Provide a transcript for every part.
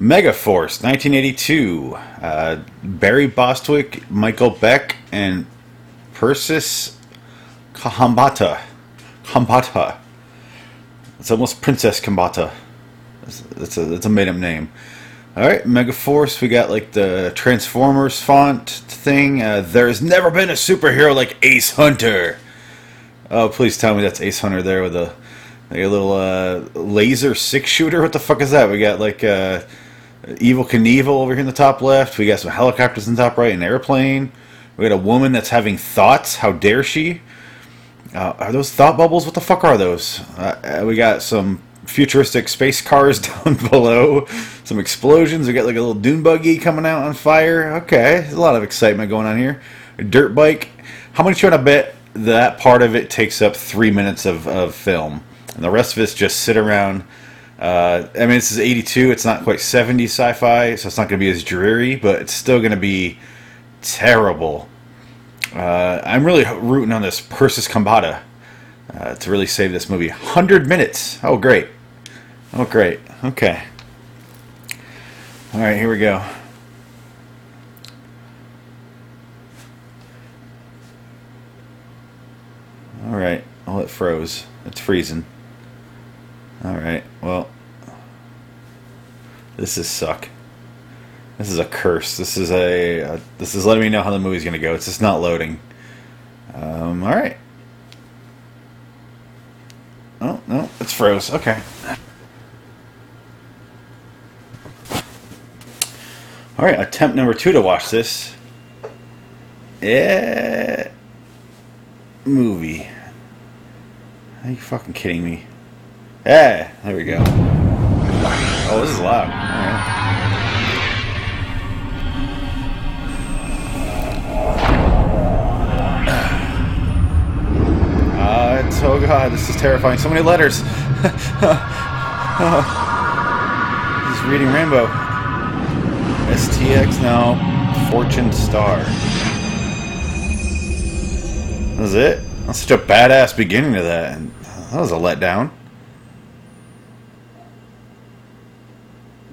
Megaforce, 1982. Uh, Barry Bostwick, Michael Beck, and Persis Kahambata. Khambatta. It's almost Princess Khambatta. It's, it's a, it's a made up name. Alright, Megaforce, we got like the Transformers font thing. Uh, there's never been a superhero like Ace Hunter. Oh, please tell me that's Ace Hunter there with a, like a little uh, laser six shooter. What the fuck is that? We got like uh, Evel Knievel over here in the top left. We got some helicopters in the top right, an airplane. We got a woman that's having thoughts. How dare she? Uh, are those thought bubbles? What the fuck are those? Uh, we got some futuristic space cars down below. Some explosions. We got like a little dune buggy coming out on fire. Okay, there's a lot of excitement going on here. A dirt bike. How much you want to bet that part of it takes up three minutes of, of film, and the rest of it's just sit around. Uh, I mean, this is 82. It's not quite 70 sci-fi, so it's not going to be as dreary, but it's still going to be terrible. Uh, I'm really rooting on this Persis Khambatta uh, to really save this movie. 100 minutes. Oh, great. Oh, great. Okay. All right, here we go. All right. Oh, it froze. It's freezing. All right. Well, this is suck. This is a curse. This is a, this is letting me know how the movie's gonna go. It's just not loading. Um, all right. Oh no, it's froze. Okay. All right, attempt number two to watch this. Yeah. Movie. Are you fucking kidding me? Yeah, there we go. Oh, this is loud. Right. Uh, oh god, this is terrifying. So many letters. oh. He's reading Rainbow. STX now. Fortune Star. That was it? That's such a badass beginning to that. That was a letdown.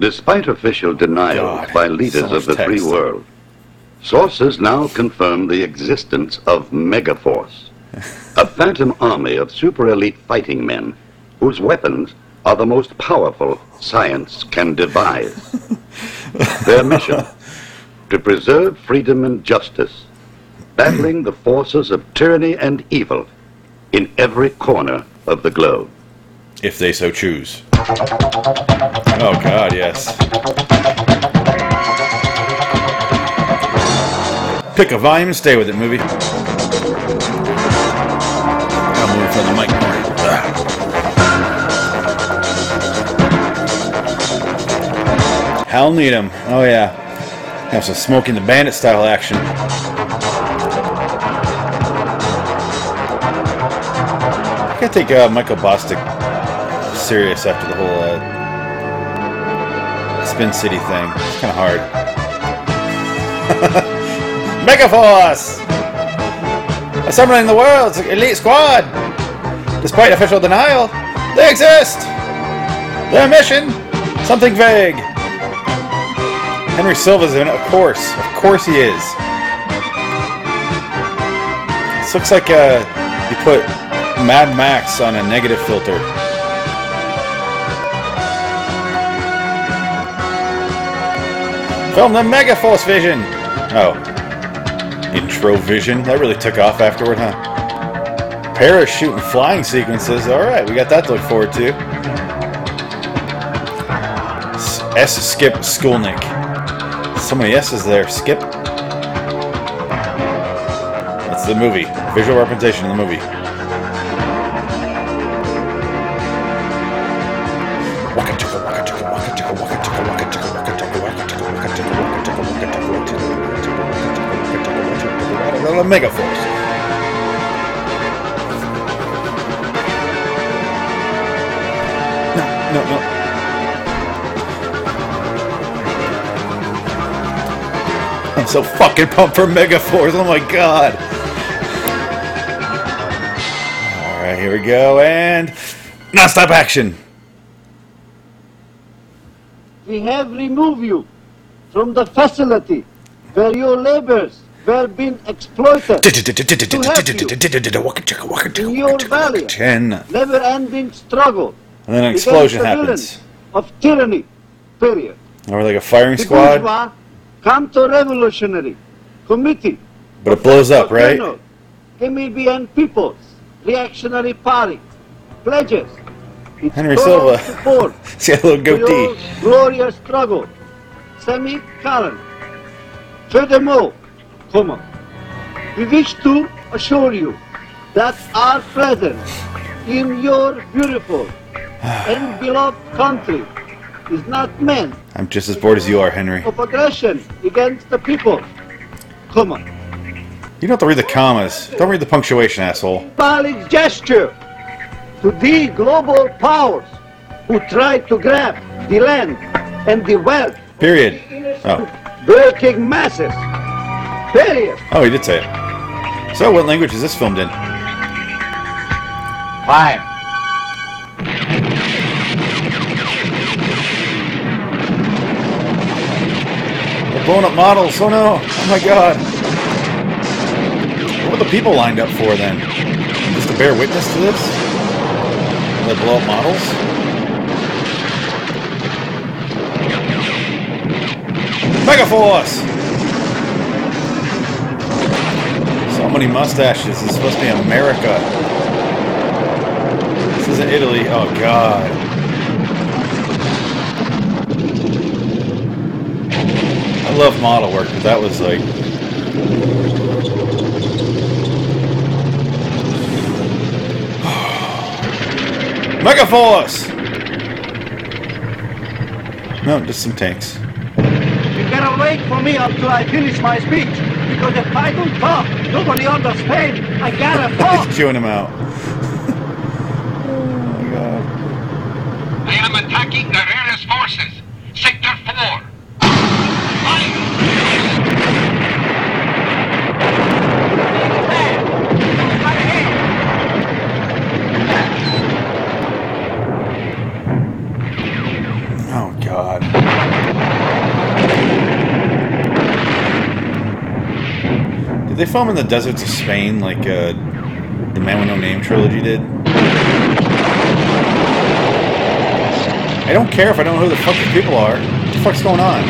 Despite official denials God, by leaders of the free world, sources now confirm the existence of Megaforce, a phantom army of super elite fighting men whose weapons are the most powerful science can devise. Their mission to preserve freedom and justice, battling the forces of tyranny and evil in every corner of the globe. If they so choose. Oh god, yes. Pick a volume and stay with it, movie. I'll move from the mic. Hal Needham. Oh yeah. Have some smoking the bandit style action. I take uh, Michael Bostwick serious after the whole uh, Spin City thing. It's kind of hard. Megaforce! Assembling the world's elite squad! Despite official denial, they exist! Their mission? Something vague. Henry Silva's in it, of course. Of course he is. This looks like uh, you put Mad Max on a negative filter. Film the Megaforce Vision! Oh. Introvision? That really took off afterward, huh? Parachute and flying sequences. Alright, we got that to look forward to. S, Skip Skulnick. So many S's there. Skip. That's the movie. Visual representation of the movie. Megaforce. No, no, no. I'm so fucking pumped for Megaforce. Oh my god. Alright, here we go. And non-stop action. we have removed you from the facility where your labors were being exploited in your valley. Never-ending struggle And then an explosion happens. of tyranny. Period. Or like a firing The squad, bourgeois counter-revolutionary committee but it blows up, right? Colonel, Namibian People's Reactionary Party pledges its Henry Silva. support See a little goatee. glorious struggle. Semi-colon. Furthermore, comma, we wish to assure you that our presence in your beautiful and beloved country is not meant I'm just as bored as you are, Henry. of aggression against the people, comma, You don't have to read the commas. Don't read the punctuation, asshole. symbolic gesture to the global powers who try to grab the land and the wealth, Period. Oh. working masses. Oh, he did say it. So, what language is this filmed in? Five. They're blowing up models. Oh no. Oh my god. What were the people lined up for then? Just to bear witness to this? They blow up models? Megaforce! Many mustaches. This is supposed to be America. This isn't Italy. Oh god. I love model work, but that was like. Megaforce! No, just some tanks. You gotta wait for me until I finish my speech. Because if I don't talk, nobody understands. I gotta talk. He's chewing him out. oh my god. I am attacking Guerrera's forces. Sector 4. Fire! Oh god. Did they film in the deserts of Spain like uh, the Man with No Name trilogy did? I don't care if I don't know who the fuck these people are. What the fuck's going on?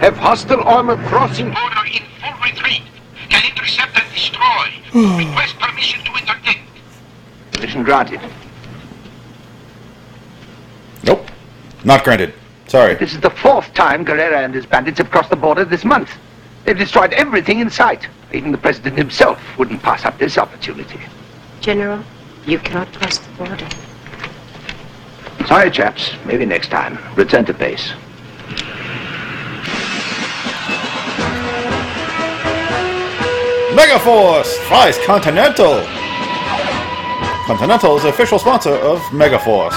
Have hostile armor crossing. Order in full retreat. Can intercept and destroy. Request permission to interdict. Permission granted. Nope. Not granted. Sorry. This is the fourth time Guerrera and his bandits have crossed the border this month. They've destroyed everything in sight. Even the president himself wouldn't pass up this opportunity. General, you cannot cross the border. Sorry, chaps. Maybe next time. Return to base. Megaforce flies Continental. Continental is the official sponsor of Megaforce.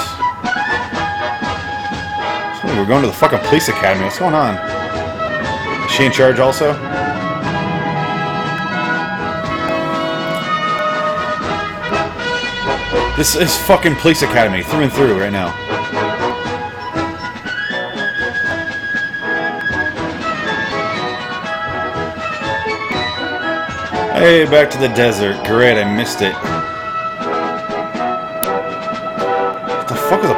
So we're going to the fucking police academy. What's going on? Is she in charge also? This is fucking police academy through and through right now. Hey, back to the desert. Great, I missed it.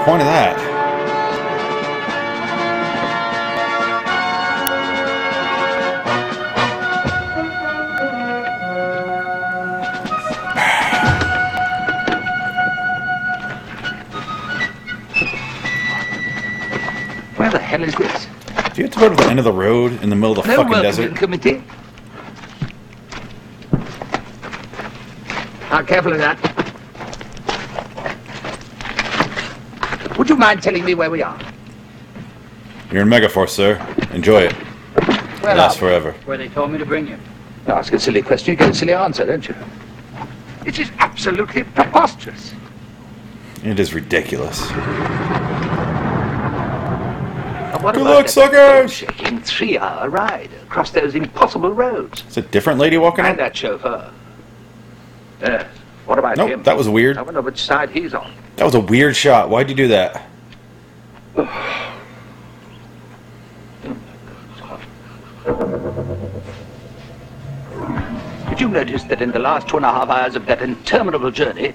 Point of that? Where the hell is this? Do you have to go to the end of the road in the middle of the No fucking desert? committee. Now, careful of that. Would you mind telling me where we are? You're in Megaforce, sir. Enjoy it. Where Lasts forever. Where they told me to bring you. You ask a silly question, you get a silly answer, don't you? It is absolutely preposterous. It is ridiculous. Now, What Good about luck, that suckers! Shaking three-hour ride across those impossible roads. It's a different lady walking And up. that chauffeur. Yes. What about him? Nope, that was weird. I wonder which side he's on. That was a weird shot. Why'd you do that? Did you notice that in the last two and a half hours of that interminable journey,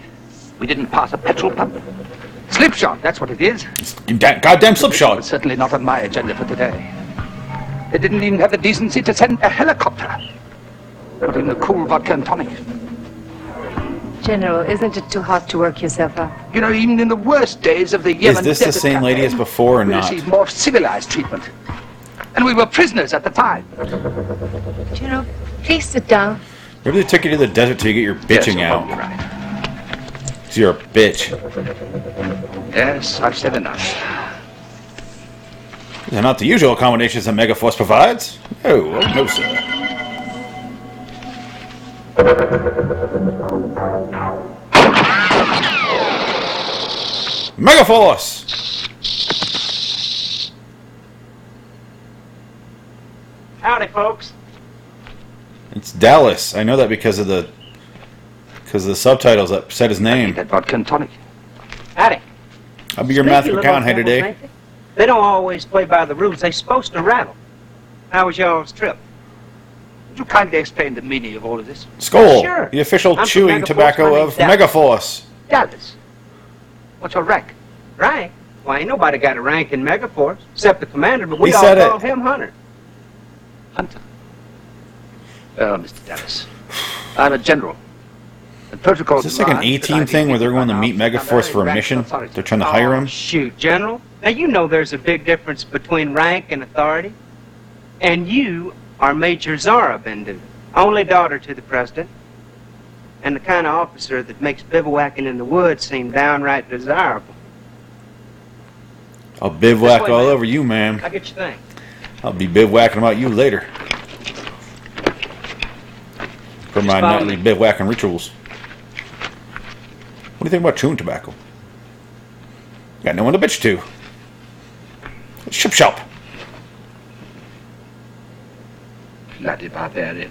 we didn't pass a petrol pump? Slipshot, that's what it is. Da- goddamn slip It's certainly not on my agenda for today. They didn't even have the decency to send a helicopter. Not even a cool vodka and tonic. General, isn't it too hot to work yourself up? You know, even in the worst days of the Yemen Is this the desert same lady campaign, as before or we not? received more civilized treatment. And we were prisoners at the time. General, please sit down. Maybe they took you to the desert to get your bitching yes, out. You're right. 'Cause you're a bitch. Yes, I've said enough. They're not the usual accommodations that Megaforce provides. No, oh, no, sir. Megaforce! Howdy, folks. It's Dallas. I know that because of the because of the subtitles that said his Need name. that vodka and tonic. Howdy. I'll be your Speaking Matthew of McConaughey today. they? They don't always play by the rules. They're supposed to rattle. How was y'all's trip? Would you kindly explain the meaning of all of this? Skull, Sure. the official I'm from chewing Megaforce. tobacco of name's Dallas. Megaforce. Dallas. What's your rank? Rank? Why, ain't nobody got a rank in Megaforce except the commander, but we He all said call it. him Hunter. Hunter. Oh, well, Mr. Dallas, I'm a general. The protocol Is this like an demands that A-team I be thing where they're treated going to by meet now Megaforce for a rank mission? authority. They're trying to hire Oh, him? Shoot, General. Now, you know there's a big difference between rank and authority. And you are Major Zara Bendu, only daughter to the president, and the kind of officer that makes bivouacking in the woods seem downright desirable. I'll bivouac way, all man. over you, man. I get your thing. I'll be bivouacking about you later. For my nightly me. bivouacking rituals. What do you think about chewing tobacco? Got no one to bitch to. Ship shop. Bloody barbarian.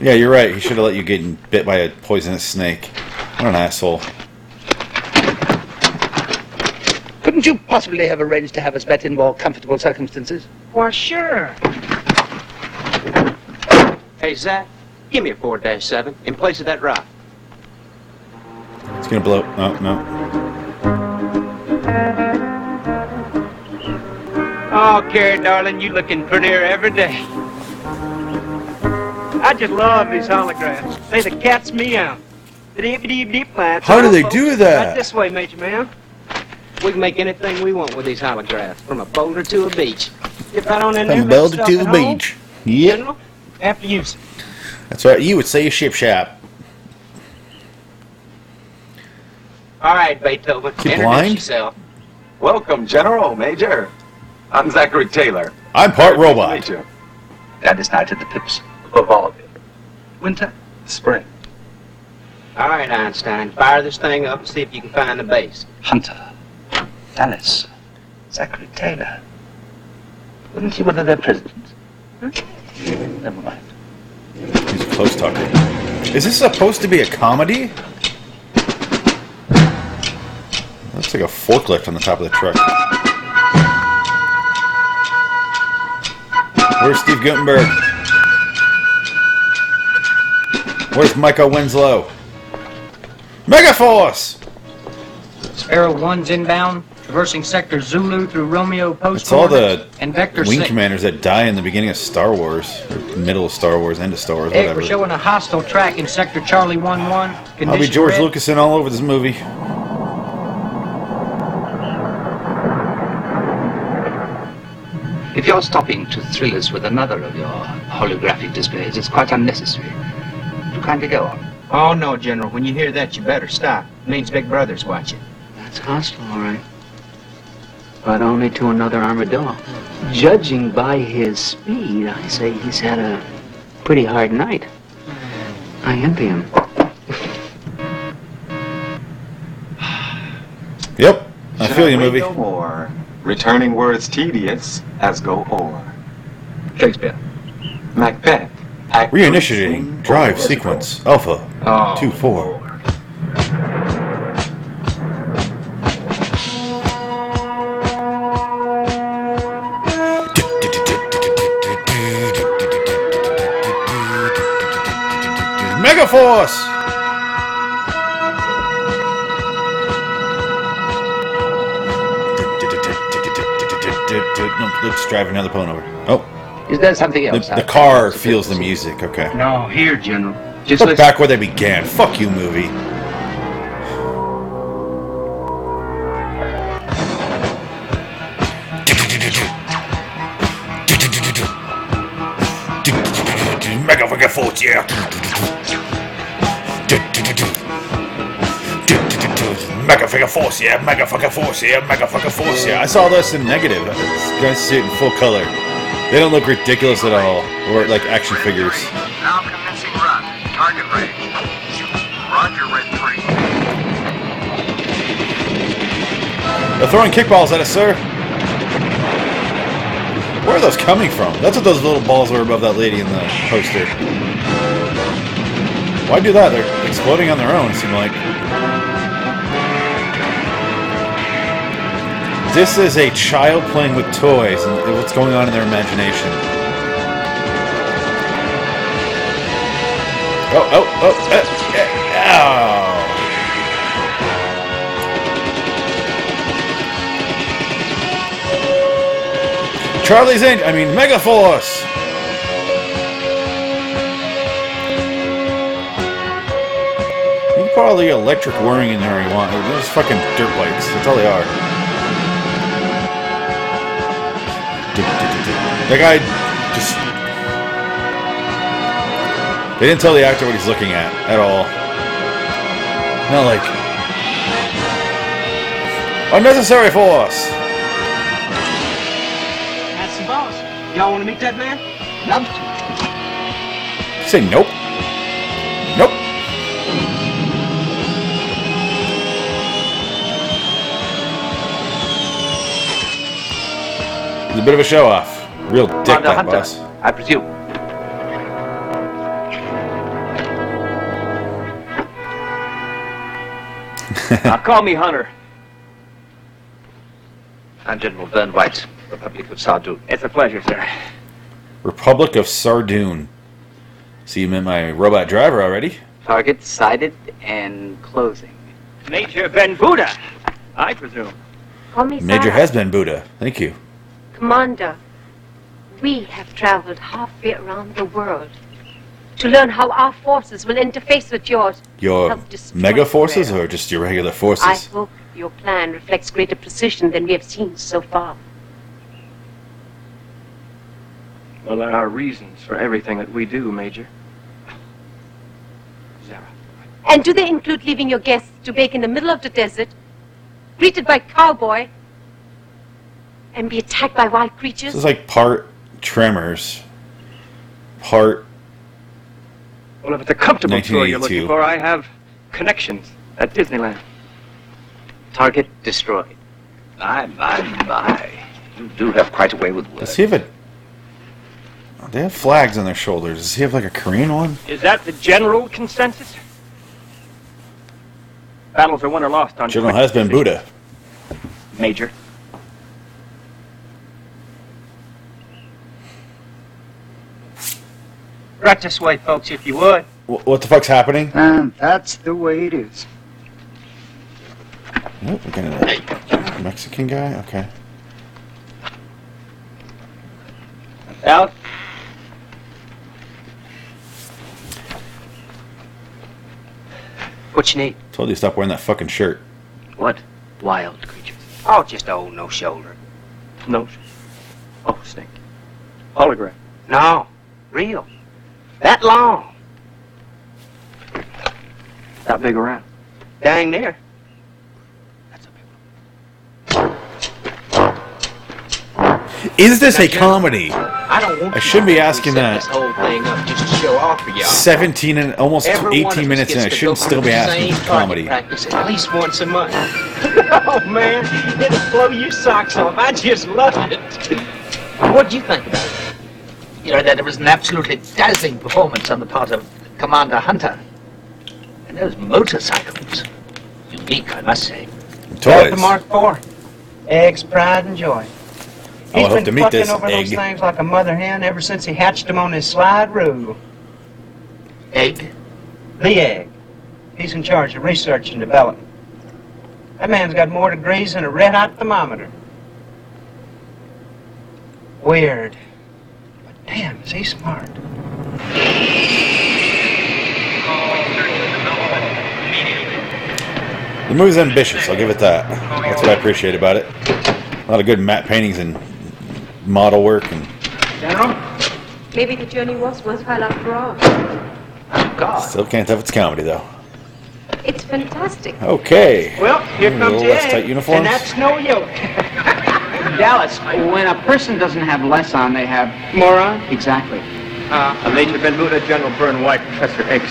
Yeah, you're right. He should have let you get bit by a poisonous snake. What an asshole. Couldn't you possibly have arranged to have us met in more comfortable circumstances? Why, sure. Hey, Zach, give me a 4-7 in place of that rock. It's gonna blow. No, no. Oh, Carrie, darling, you looking prettier every day. I just love these holograms. They the cat's meow. Deep, deep, deep plants. How do they do that? Right this way, Major Man. We can make anything we want with these holographs, from a boulder to a beach. Get right on in there. From make Boulder yourself to the home. beach. Yep. General, after you. sir. That's right. You would say ship shop. All right, Beethoven. he introduce blind? yourself. Welcome, General, Major. I'm Zachary Taylor. I'm part Nice to robot. meet you. That is night at the pips. Above all of you. Winter? Spring. All right, Einstein. Fire this thing up and see if you can find the base. Hunter. Dallas. Zachary Taylor. Wasn't he one of their presidents? Huh? Hmm? Never mind. He's a close talker. Is this supposed to be a comedy? Looks like a forklift on the top of the truck. Where's Steve Guttenberg? Where's Michael Winslow? Megaforce! Sparrow 1's inbound, traversing sector Zulu through Romeo post It's all the and Vector wing 6. commanders that die in the beginning of Star Wars, or middle of Star Wars, end of Star Wars, Hey, whatever. we're showing a hostile track in sector Charlie 1-1. I'll be George red. Lucas in all over this movie. If you're stopping to thrill us with another of your holographic displays, it's quite unnecessary. Would you kindly go? Oh, no, General. When you hear that, you better stop. It means Big Brother's watching. That's hostile, all right. But only to another armadillo. Judging by his speed, I say he's had a pretty hard night. I envy him. Yep, I feel you, Wait movie. No more. Returning words tedious as go o'er. Shakespeare. Macbeth. Reinitiating drive sequence Alpha Oh. two four. Megaforce! No, let's drive another pulling over. Oh, Is that something else? the out car feels the music. Okay. No, here, General. Just Look listen. back where they began. Fuck you, movie. Mega fucking force, yeah. Mega fucking force, yeah. Mega fucking force, yeah. Mega fucking force, yeah. I saw this in negative. You guys see it in full color. They don't look ridiculous at all, or like action figures. Now commencing run. Target range. Roger, Red 3. They're throwing kickballs at us, sir. Where are those coming from? That's what those little balls were above that lady in the poster. Why do that? They're exploding on their own, it seem like. This is a child playing with toys and what's going on in their imagination. Oh, oh, oh, uh, ow. Charlie's Angel. I mean, Megaforce. You can put all the electric whirring in there you want. They're just fucking dirt bikes. That's all they are. That guy just. They didn't tell the actor what he's looking at at all. Not like. Unnecessary force! That's the boss. Y'all want to meet that man? Love to. Say nope. Nope. He's a bit of a show off. Real dick, Commander that Hunter, boss. I presume. now call me Hunter. I'm General Vern White, Republic of Sardu. It's a pleasure, sir. Republic of Sardoon. See, you met my robot driver already. Target sighted and closing. Major Ben Buddha, I presume. Call me Major Sarah. has been Buddha. Thank you. Commander, we have traveled halfway around the world to learn how our forces will interface with yours. Your mega forces or just your regular forces? I hope your plan reflects greater precision than we have seen so far. Well, there are reasons for everything that we do, Major. Zara. And do they include leaving your guests to bake in the middle of the desert, greeted by cowboy, and be attacked by wild creatures? This is like part Tremors, part Well, if it's a comfortable tour you're looking for, I have connections at Disneyland. Target destroyed. My, my, my. You do have quite a way with words. Does he have a? They have flags on their shoulders. Does he have like a Korean one? Is that the general consensus? Battles are won or lost on General has been. Buddha. Major. Right this way, folks, if you would. Wh- What the fuck's happening? And that's the way it is. Nope, we're gonna Mexican guy. Okay. Out. What you need? Told you to stop wearing that fucking shirt. What wild creatures? Oh, just a old no shoulder. No. Oh, snake. Hologram. No, real. That long. That big around. Dang near. Is this a comedy? I don't want I shouldn't be asking set that. This whole thing up just to show off for y'all. 17 and almost Every one of 18 us minutes in. gets I to shouldn't go still through be the asking same for target comedy. Practice at least once a month. oh, man, it'll blow your socks off. I just love it. What do you think about it? You know, that it was an absolutely dazzling performance on the part of Commander Hunter. And those motorcycles, unique, I must say. That's Toys. the Mark IV. Eggs, pride, and joy. Oh, I He's hope been to meet fucking this over those things like a mother hen ever since he hatched them on his slide rule. Egg? The egg. He's in charge of research and development. That man's got more degrees than a red-hot thermometer. Weird. But damn, is he smart. The movie's ambitious. I'll give it that. That's what I appreciate about it. A lot of good matte paintings and model work and General? Maybe the journey was worthwhile after all. God. still can't tell if it's comedy though. It's fantastic. Okay. Well, here Mm, comes little the less egg. tight uniforms. And that's no yoke. Dallas, when a person doesn't have less on, they have more on? exactly. Uh, Major Ben Buddha, General Byrne White, Professor X.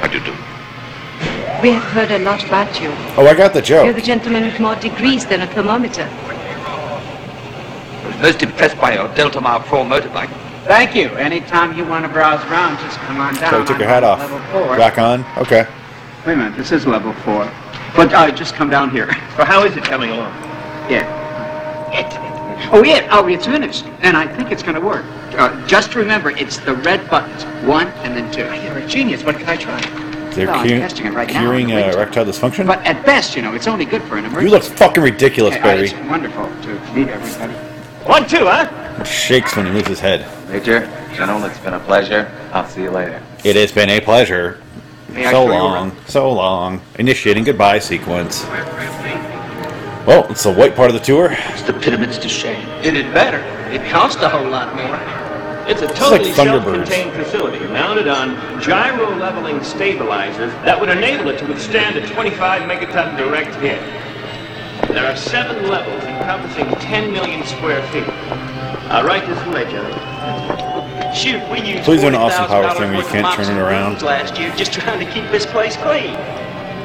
How do you do? We have heard a lot about you. Oh, I got the joke. You're the gentleman with more degrees than a thermometer. I was most impressed by your Delta Mark 4 motorbike. Thank you. Anytime you want to browse around, just come on down. So you took your hat off. Level four. Back on. Okay. Wait a minute, this is level four. But uh, just come down here. Well, how is it coming along? Yeah. Oh, yeah. Oh, it's finished. And I think it's going to work. Uh, just remember, it's the red buttons. One and then two. You're a genius. What can I try? They're No, cu- testing it right curing in the uh, erectile dysfunction. But at best, you know, it's only good for an emergency. You look fucking ridiculous, Hey, Barry. It's wonderful to meet everybody. One, two, huh? Shakes when he moves his head. Major, General, it's been a pleasure. I'll see you later. It has been a pleasure. May So long, so long. Initiating goodbye sequence. Well, it's the white part of the tour. It's the pyramids to shame. It had better. It cost a whole lot more. It's a like totally Thunderbirds. self-contained facility mounted on gyro-leveling stabilizers that would enable it to withstand a 25 megaton direct hit. There are seven levels encompassing 10 million square feet. Uh, right this way, Johnny. Shoot, we used Please do an awesome $40,000 thing where you can't turn it around. last year just trying to keep this place clean.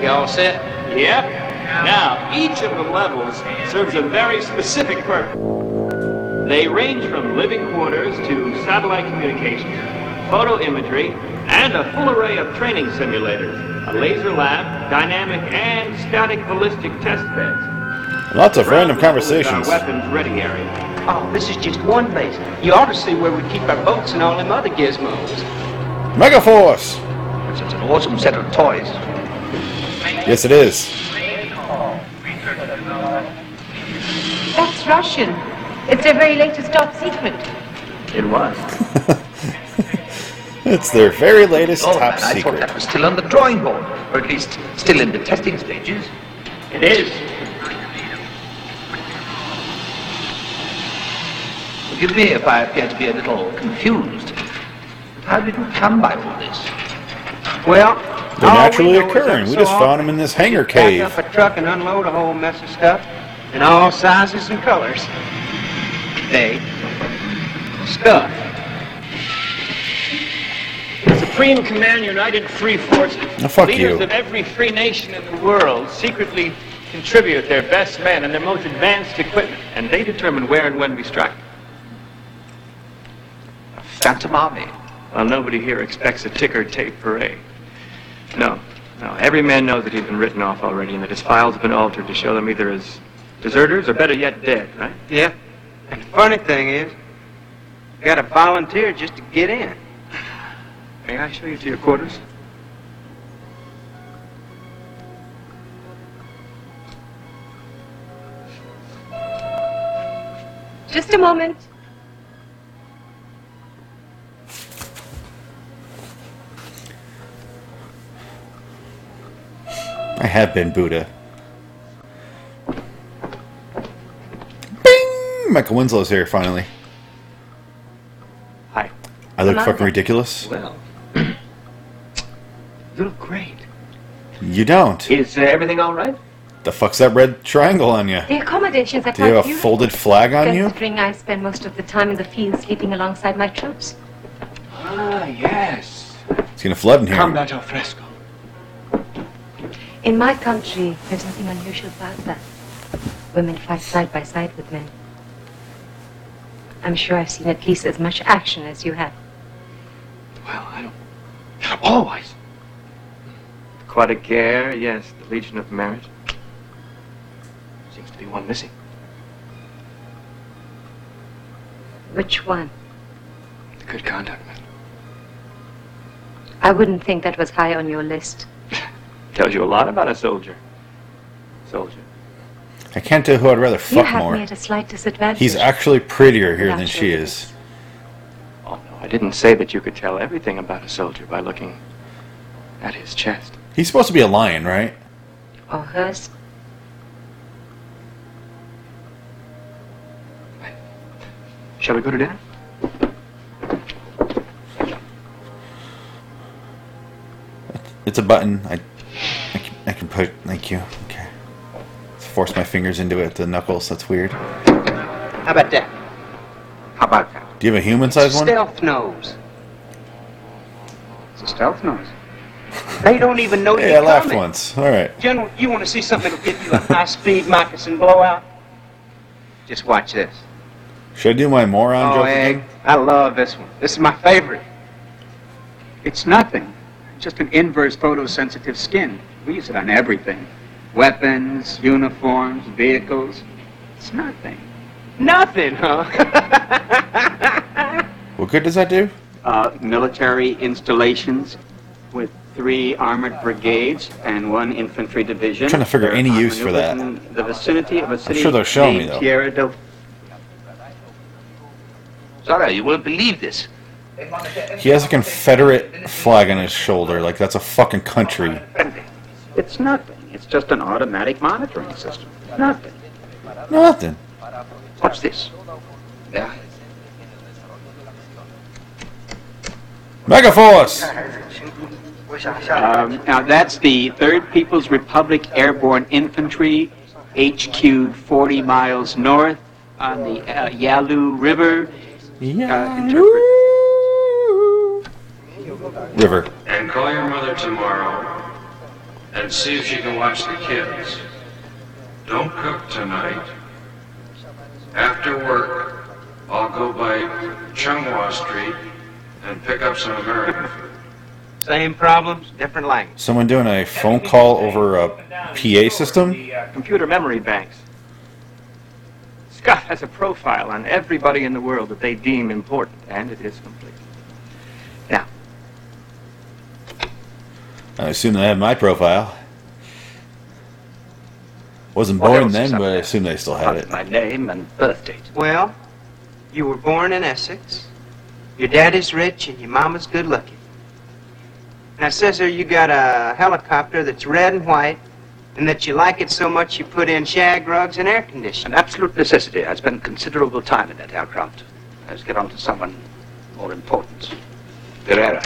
You all set? Yep. Now, each of the levels serves a very specific purpose. They range from living quarters to satellite communications, photo imagery, and a full array of training simulators, a laser lab, dynamic and static ballistic test beds. Lots of random Ground level is conversations. Our weapons ready area. Oh, this is just one base. You ought to see where we keep our boats and all them other gizmos. Megaforce! It's an awesome set of toys. Yes, it is. That's Russian. It's their very latest top secret. It was. It's their very latest Oh, top man, I thought secret. that was still on the drawing board, or at least still in the testing stages. It is. Forgive me if I appear to be a little confused. How did you come by all this? Well, They're all naturally we occurring. every We so just found them in this hangar Back cave. up a truck and unload a whole mess of stuff in all sizes and colors. They stuff. The Supreme Command United Free Forces. Oh, Leaders you. of every free nation in the world secretly contribute their best men and their most advanced equipment, and they determine where and when we strike. A phantom army. Well, nobody here expects a ticker tape parade. No, no. Every man knows that he's been written off already and that his files have been altered to show them either as deserters or better yet dead, right? Yeah. And the funny thing is, you got to volunteer just to get in. May I show you to your quarters? Just a moment. I have been Buddha. Bing! Michael Winslow's here finally. Hi. I look fucking ridiculous. Well, you look great. You don't. Is uh, everything all right? The fuck's that red triangle on you? The accommodations are Do you have a beautiful. folded flag on you? Considering I spend most of the time in the field sleeping alongside my troops. Ah, yes. It's gonna flood in here. Combat al fresco. In my country, there's nothing unusual about that. Women fight side by side with men. I'm sure I've seen at least as much action as you have. Well, I don't. Oh, I. Croix de Guerre, yes, the Legion of Merit. Seems to be one missing. Which one? The Good Conduct Medal. I wouldn't think that was high on your list. Tells you a lot about a soldier. Soldier. I can't tell who I'd rather fuck you fuck have more. me at a slight disadvantage. He's actually prettier here than she your is. Oh, no, I didn't say that you could tell everything about a soldier by looking at his chest. He's supposed to be a lion, right? Or hers. Shall we go to dinner? It's a button. I, I, can, I can put. Thank you. Force my fingers into it. The knuckles. That's weird. How about that? How about that? Do you have a human-sized one? Stealth nose. It's a stealth nose. They don't even know Hey, you're I laughed coming. once. All right. General, you want to see something that'll give you a high-speed moccasin blowout? Just watch this. Should I do my moron oh, joke Egg, again? I love this one. This is my favorite. It's nothing. Just an inverse photosensitive skin. We use it on everything. Weapons, uniforms, vehicles. It's nothing. Nothing, huh? What good does that do? Uh, military installations with three armored brigades and one infantry division. I'm trying to figure They're any use for that. in The vicinity of a city sure they'll show me, named though. Tierra del Zara, you won't believe this. He has a Confederate flag on his shoulder. Like that's a fucking country. It's nothing. It's just an automatic monitoring system. Nothing. Nothing. Watch this. Yeah. Megaforce. Um, now that's the Third People's Republic Airborne Infantry, HQ 40 miles north on the uh, Yalu River. Uh, River. And call your mother tomorrow and see if she can watch the kids. Don't cook tonight. After work, I'll go by Chunghwa Street and pick up some American food. Same problems, different language. Someone doing a phone call over a PA system? The uh, computer memory banks. Scott has a profile on everybody in the world that they deem important, and it is complete. I assume they have my profile. Wasn't What born else then, but I assume they still have it. My name and birth date. Well, you were born in Essex. Your daddy's rich and your mama's good looking. Now, it says here you got a helicopter that's red and white, and that you like it so much you put in shag rugs and air conditioning. An absolute necessity. I spent considerable time in that aircraft. Let's get on to someone more important. Guerrera.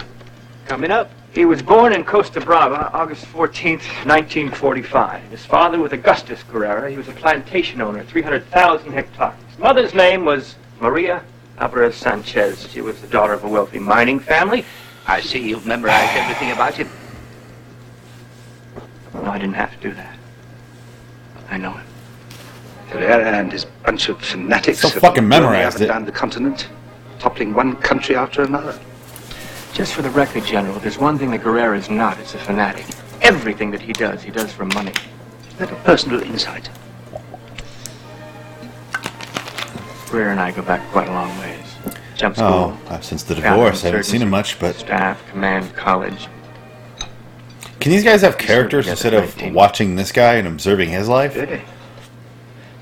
Coming up. He was born in Costa Brava, August 14th, 1945. His father was Augustus Guerrera. He was a plantation owner, 300,000 hectares. His mother's name was Maria Alvarez Sanchez. She was the daughter of a wealthy mining family. I see you've memorized everything about him. No, I didn't have to do that. I know him. Guerrera and his bunch of fanatics So have fucking been roaming memorized it. down the continent, toppling one country after another. Just for the record, General, there's one thing that Guerrera is not. It's a fanatic. Everything that he does, he does for money. Is that a personal insight? Guerrera and I go back quite a long ways. Jump Oh, school. uh, since the divorce, I haven't seen him much, but Staff, command, college. can these guys have characters instead of watching this guy and observing his life?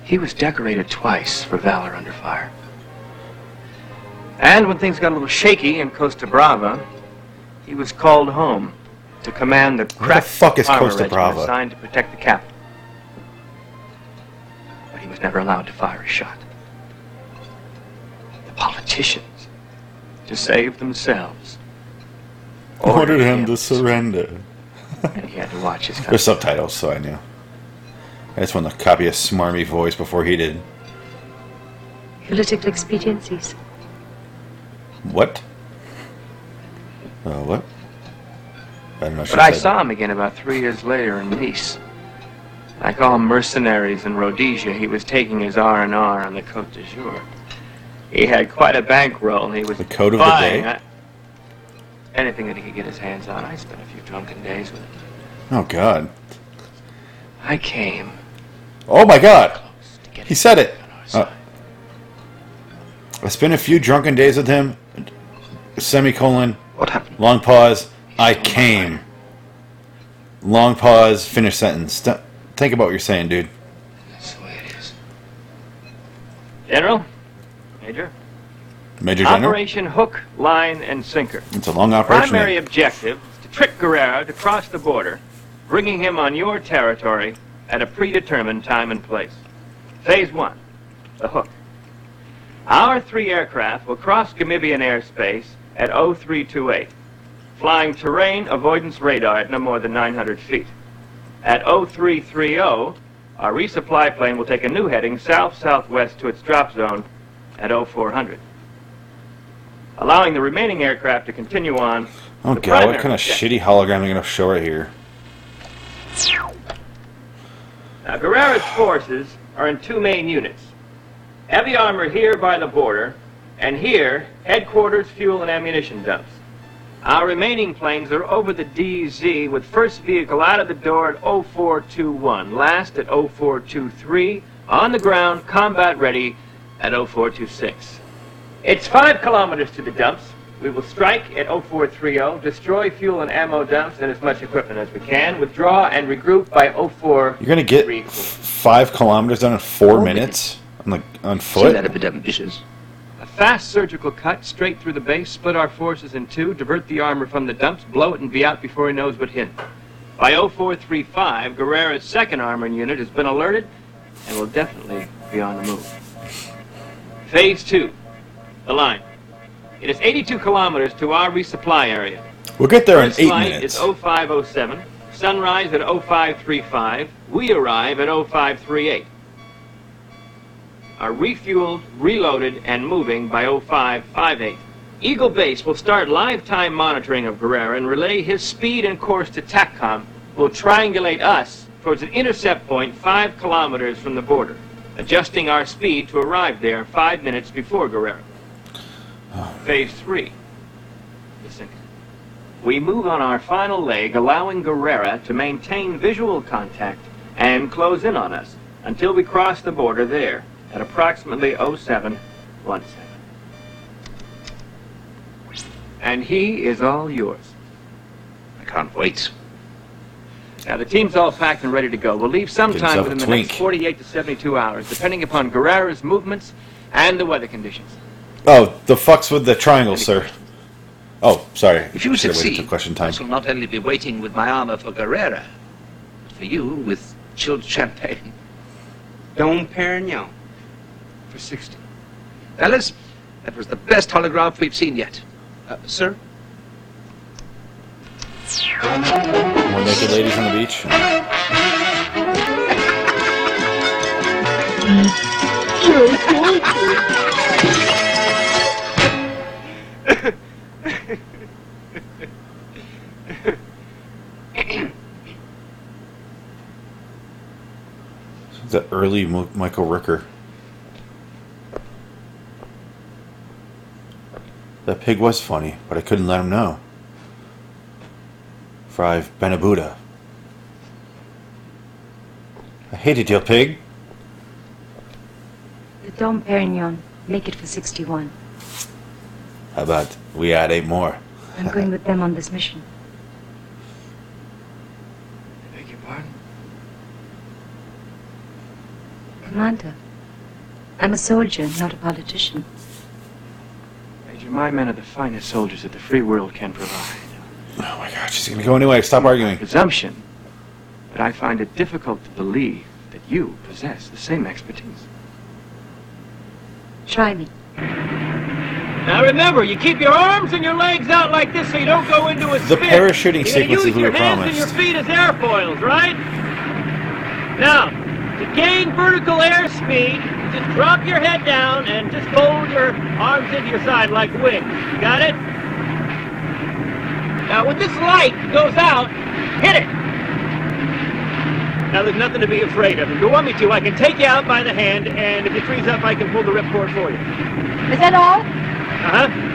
He was decorated twice for valor under fire. And when things got a little shaky in Costa Brava, he was called home to command the the crack fuck is Costa Brava? assigned to protect the capital. But he was never allowed to fire a shot. The politicians, to save themselves, Ordered him to surrender. and he had to watch his There's subtitles, so I knew. I just wanted to copy a smarmy voice before he did. Political expediencies. What? Uh, what? didn't know But I saw him again about three years later in Nice. Like all mercenaries in Rhodesia, he was taking his R and R on the Côte d'Azur. He had quite a bankroll. He was The code of the day? anything that he could get his hands on. I spent a few drunken days with him. Oh God. I came. Oh my God. He said it. Uh, I spent a few drunken days with him. Semicolon. What happened? Long pause. I came. Long pause. Finish sentence. Th- think about what you're saying, dude. That's the way it is. General? Major? Major General. Operation Hook, Line, and Sinker. It's a long operation. Primary name. objective is to trick Guerrera to cross the border, bringing him on your territory at a predetermined time and place. Phase one, the hook. Our three aircraft will cross Gamibian airspace at 0328, flying terrain avoidance radar at no more than 900 feet. At 0330, our resupply plane will take a new heading south-southwest to its drop zone at 0400 allowing the remaining aircraft to continue on. Oh God, what kind of objective. shitty hologram are they gonna show right here? Now, Guerrera's forces are in two main units. Heavy armor here by the border, and here, headquarters, fuel, and ammunition dumps. Our remaining planes are over the DZ with first vehicle out of the door at 0421, last at 0423, on the ground, combat ready at 0426. It's five kilometers to the dumps. We will strike at 0430, destroy fuel and ammo dumps and as much equipment as we can, withdraw and regroup by 04. You're gonna get f- five kilometers done in four minutes on like on foot. a bit ambitious. Fast surgical cut straight through the base, split our forces in two, divert the armor from the dumps, blow it, and be out before he knows what hit. By 0435, Guerrera's second armor unit has been alerted and will definitely be on the move. Phase two, the line. It is 82 kilometers to our resupply area. We'll get there in First eight flight minutes. is 0507. Sunrise at 0535. We arrive at 0538. Are refueled, reloaded, and moving by 0558. Eagle Base will start live time monitoring of Guerrera and relay his speed and course to TACCOM, will triangulate us towards an intercept point five kilometers from the border, adjusting our speed to arrive there five minutes before Guerrera. Phase three. Listen. We move on our final leg, allowing Guerrera to maintain visual contact and close in on us until we cross the border there at approximately 0717. And he is all yours. I can't wait. Now, the team's all packed and ready to go. We'll leave sometime within the next 48 to 72 hours, depending upon Guerrera's movements and the weather conditions. Oh, the fucks with the triangle, sir. Oh, sorry. If you succeed, till question I time. shall not only be waiting with my armor for Guerrera, but for you with chilled champagne. Dom Perignon for 60. Fellas, that was the best holograph we've seen yet. Uh, sir? More naked ladies on the beach. The early Michael Ricker. That pig was funny, but I couldn't let him know. For I've been a Buddha. I hated your pig. The Dom Perignon. Make it for 61. How about we add eight more? I'm going with them on this mission. I beg your pardon? Commander, I'm a soldier, not a politician. Major, my men are the finest soldiers that the free world can provide. Oh my god, she's gonna go anyway. Stop arguing. Presumption, but I find it difficult to believe that you possess the same expertise. Try me. Now remember, you keep your arms and your legs out like this so you don't go into a The spin. parachuting You're gonna sequences use we your were hands and your feet as airfoils, right? Now, to gain vertical airspeed, just drop your head down and just fold your arms into your side like wings. Got it? Now, when this light goes out, hit it. Now, there's nothing to be afraid of. If you want me to, I can take you out by the hand, and if you freeze up, I can pull the ripcord for you. Is that all? Uh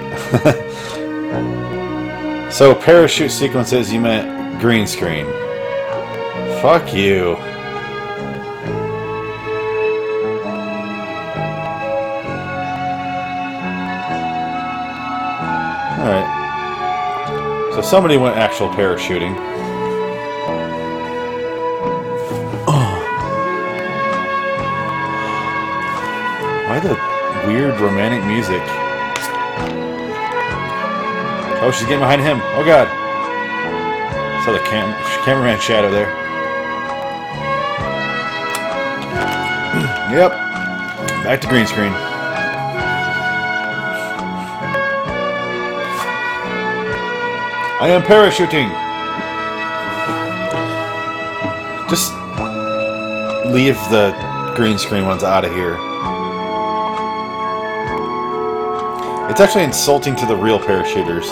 so parachute sequences, you meant green screen. Fuck you. Alright. So somebody went actual parachuting. Oh. Why the weird romantic music? Oh, she's getting behind him. Oh god. Saw the cam cameraman shadow there. yep. Back to green screen. I am parachuting. Just leave the green screen ones out of here. It's actually insulting to the real parachuters.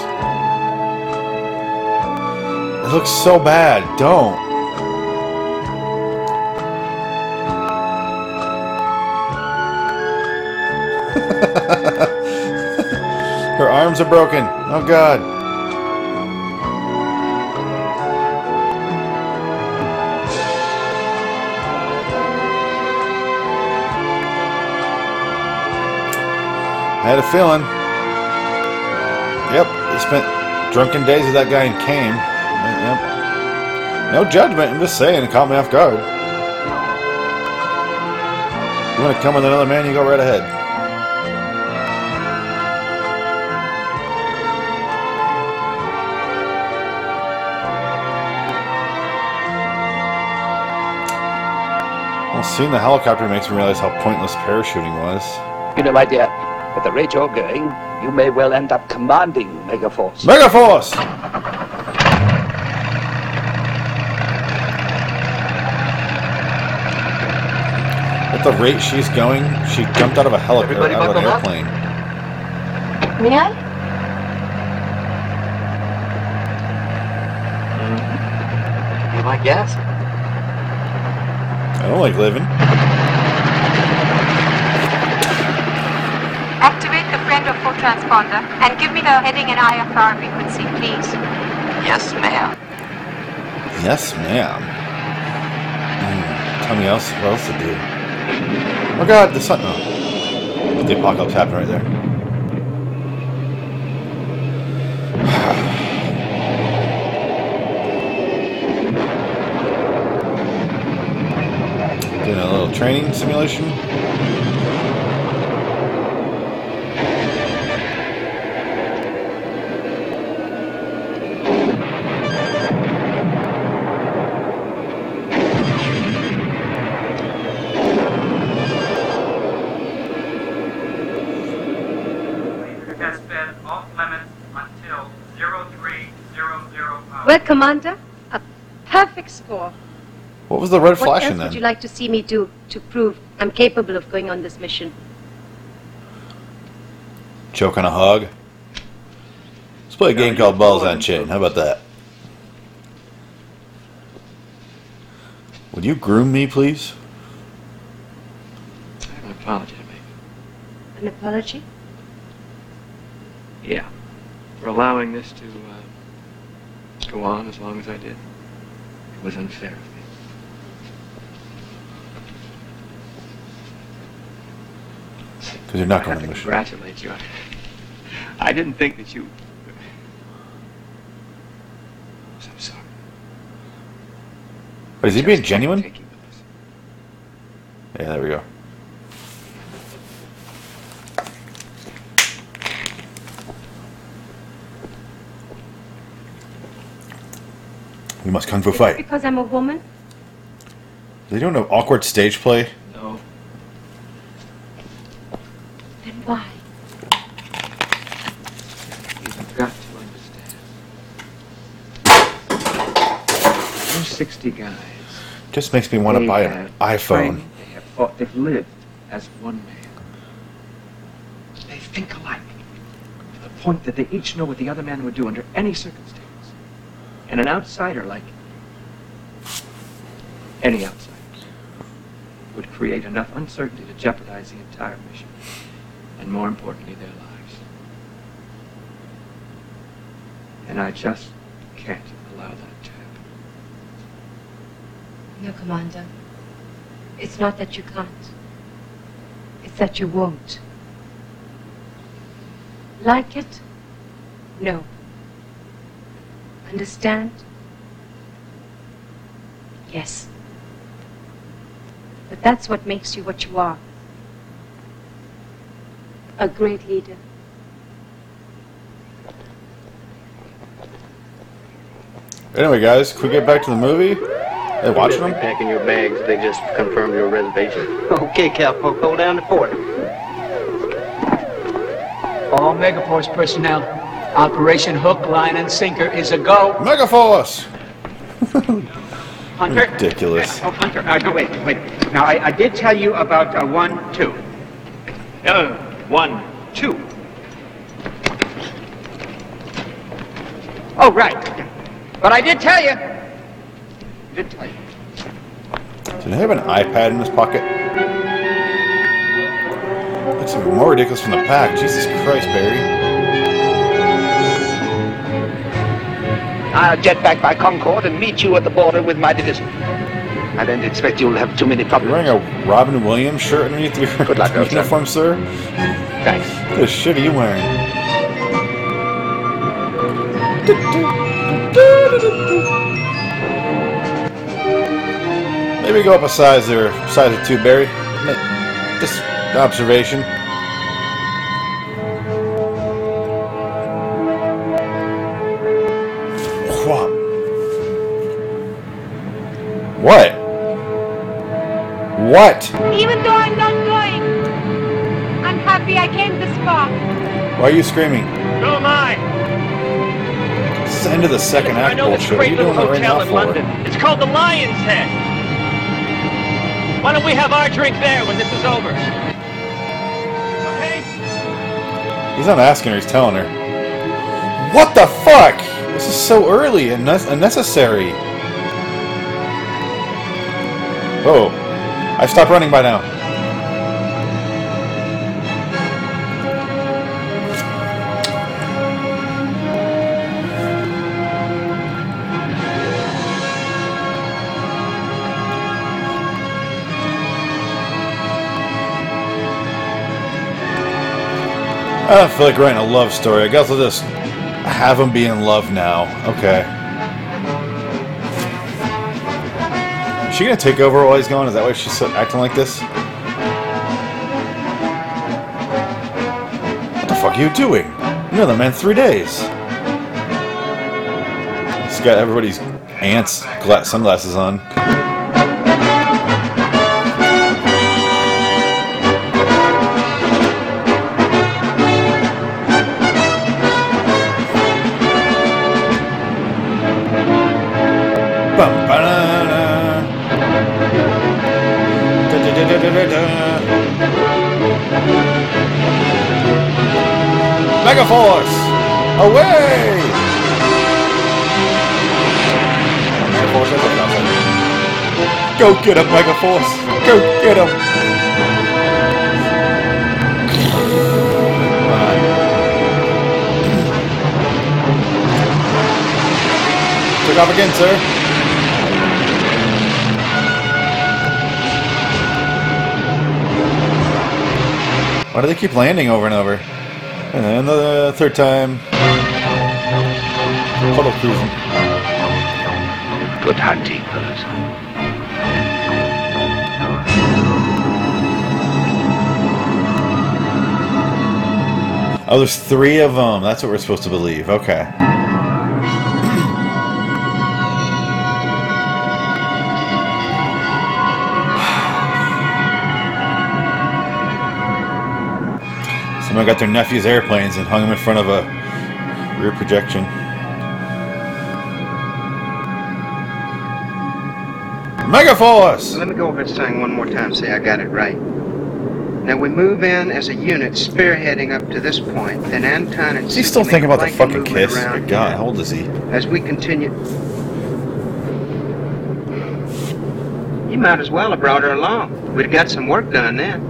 It looks so bad. Don't. Her arms are broken. Oh god. I had a feeling. Spent drunken days with that guy in Kane. Yep. No judgment, I'm just saying, it caught me off guard. You want to come with another man, you go right ahead. Well, seeing the helicopter makes me realize how pointless parachuting was. My dear, at the rate you're going, you may well end up commanding Megaforce. Megaforce! At the rate she's going, she jumped out of a helicopter, Everybody out of an buckle up? airplane. May I? You might guess. I don't like living. Activate the friend or foe transponder and give me the heading and IFR frequency, please. Yes, ma'am. Yes, ma'am. Hmm, Tell me else what else to do. Oh god, the sun. Oh. The apocalypse happened right there. Doing a little training simulation. Well, Commander, a perfect score. What was the red What flashing else then? would you like to see me do to prove I'm capable of going on this mission? Choke on a hog. Let's play a game called Balls on Chain. How about that? Would you groom me, please? I have an apology to make. An apology? Yeah. For allowing this to go on as long as I did. It was unfair of me. Because you're not I going to to congratulate you. I didn't think that you. I'm sorry. But is he being genuine? Yeah, there we go. We must kung fu fight. Because I'm a woman? They don't know awkward stage play. No. Then why? You've got to understand. Those 60 guys. Just makes me want to buy an iPhone. They have fought, they've lived as one man. They think alike to the point that they each know what the other man would do under any circumstance. And an outsider like any outsider would create enough uncertainty to jeopardize the entire mission, and more importantly, their lives. And I just can't allow that to happen. No, Commander. It's not that you can't. It's that you won't. Like it? No. Understand? Yes. But that's what makes you what you are. A great leader. Anyway, guys, can we get back to the movie? Hey, watching them? Packing your bags. They just confirmed your reservation. Okay, Cowpoke, hold down the fort. All Megaforce personnel, Operation Hook, Line, and Sinker is a go. Megaforce! Hunter? Ridiculous. Oh, Hunter, uh, no, wait, wait. Now, I, I did tell you about uh, one, two. Uh, one, two. Oh, right. But I did tell you. Did tell you. Did he have an iPad in his pocket? Looks even more ridiculous from the pack. Jesus Christ, Barry. I'll jet back by Concorde and meet you at the border with my division. I don't expect you'll have too many problems. You're wearing a Robin Williams shirt underneath your Good luck, uniform, sir? Thanks. What the shit are you wearing? Maybe go up a size there, size or two, Barry. Just observation. What? Even though I'm not going, I'm happy I came this far. Why are you screaming? So am I. This is the end of the second act I act know this bullshit. What are great little doing right hotel now in for? London. It's called the Lion's Head. Why don't we have our drink there when this is over? Okay? He's not asking her, he's telling her. What the fuck? This is so early and unnecessary. Oh, I stopped running by now. I feel like writing a love story. I guess I'll just have him be in love now. Okay. She gonna take over while he's gone? Is that why she's acting like this? What the fuck are you doing? You're the man three days. He's got everybody's aunt's sunglasses on. Away! Megaforce. Go get him, Megaforce! Go get him! Took off again, sir. Why do they keep landing over and over? And then the third time. Puddle cruising. Good hunting. Oh, there's three of them. That's what we're supposed to believe. Okay. Someone got their nephew's airplanes and hung them in front of a rear projection. Megaforce! Let me go over this thing one more time, see I got it right. Now we move in as a unit, spearheading up to this point. Then Anton and Is he still thinking about the fucking kiss? My around god, how old is he? As we continue. You might as well have brought her along. We'd have got some work done then.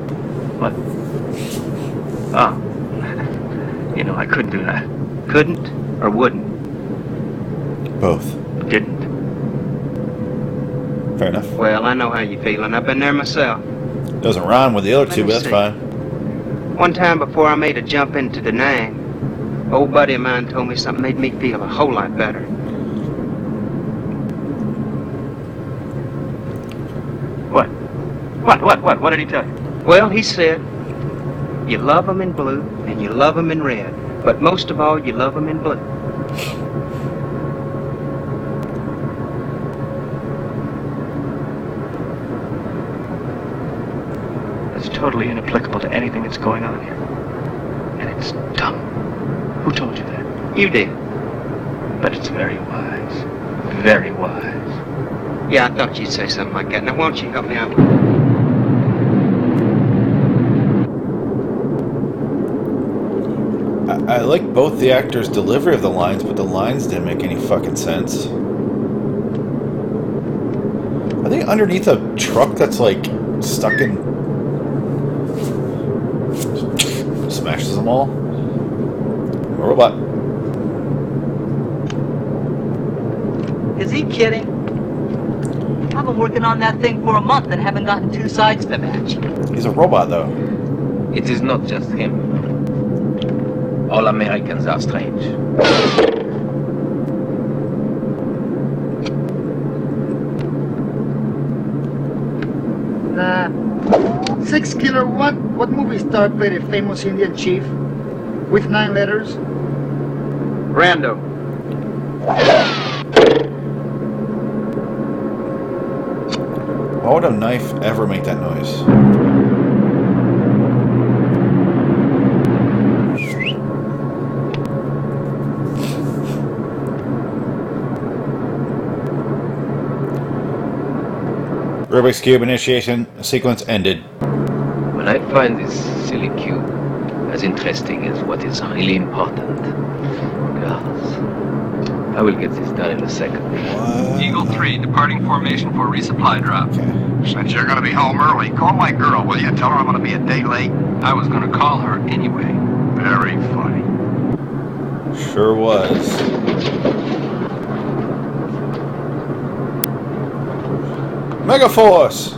What? Oh. You know, I couldn't do that. Couldn't or wouldn't? Both. Didn't. Fair enough. Well, I know how you're feeling. I've been there myself. Doesn't rhyme with the other Let two, but that's see. fine. One time before I made a jump into the Nang, old buddy of mine told me something made me feel a whole lot better. What? What? What? What? What did he tell you? Well, he said, you love them in blue and you love them in red, but most of all, you love them in blue. It's totally inapplicable to anything that's going on here. And it's dumb. Who told you that? You did. But it's very wise. Very wise. Yeah, I thought you'd say something like that. Now, why don't you help me out with it? I, I like both the actors' delivery of the lines, but the lines didn't make any fucking sense. Are they underneath a truck that's like stuck in. smashes them all? A robot. Is he kidding? I've been working on that thing for a month and haven't gotten two sides to match. He's a robot, though. It is not just him. All Americans are strange. Uh, six killer what? What movie star played a famous Indian chief with nine letters? Brando. Why would a knife ever make that noise? Rubik's Cube initiation sequence ended. When I find this silly cube as interesting as what is really important, girls, I will get this done in a second. Eagle 3, departing formation for resupply drop. Since you're gonna be home early, call my girl, will you? Tell her I'm gonna be a day late. I was gonna call her anyway. Very funny. Sure was. Megaforce!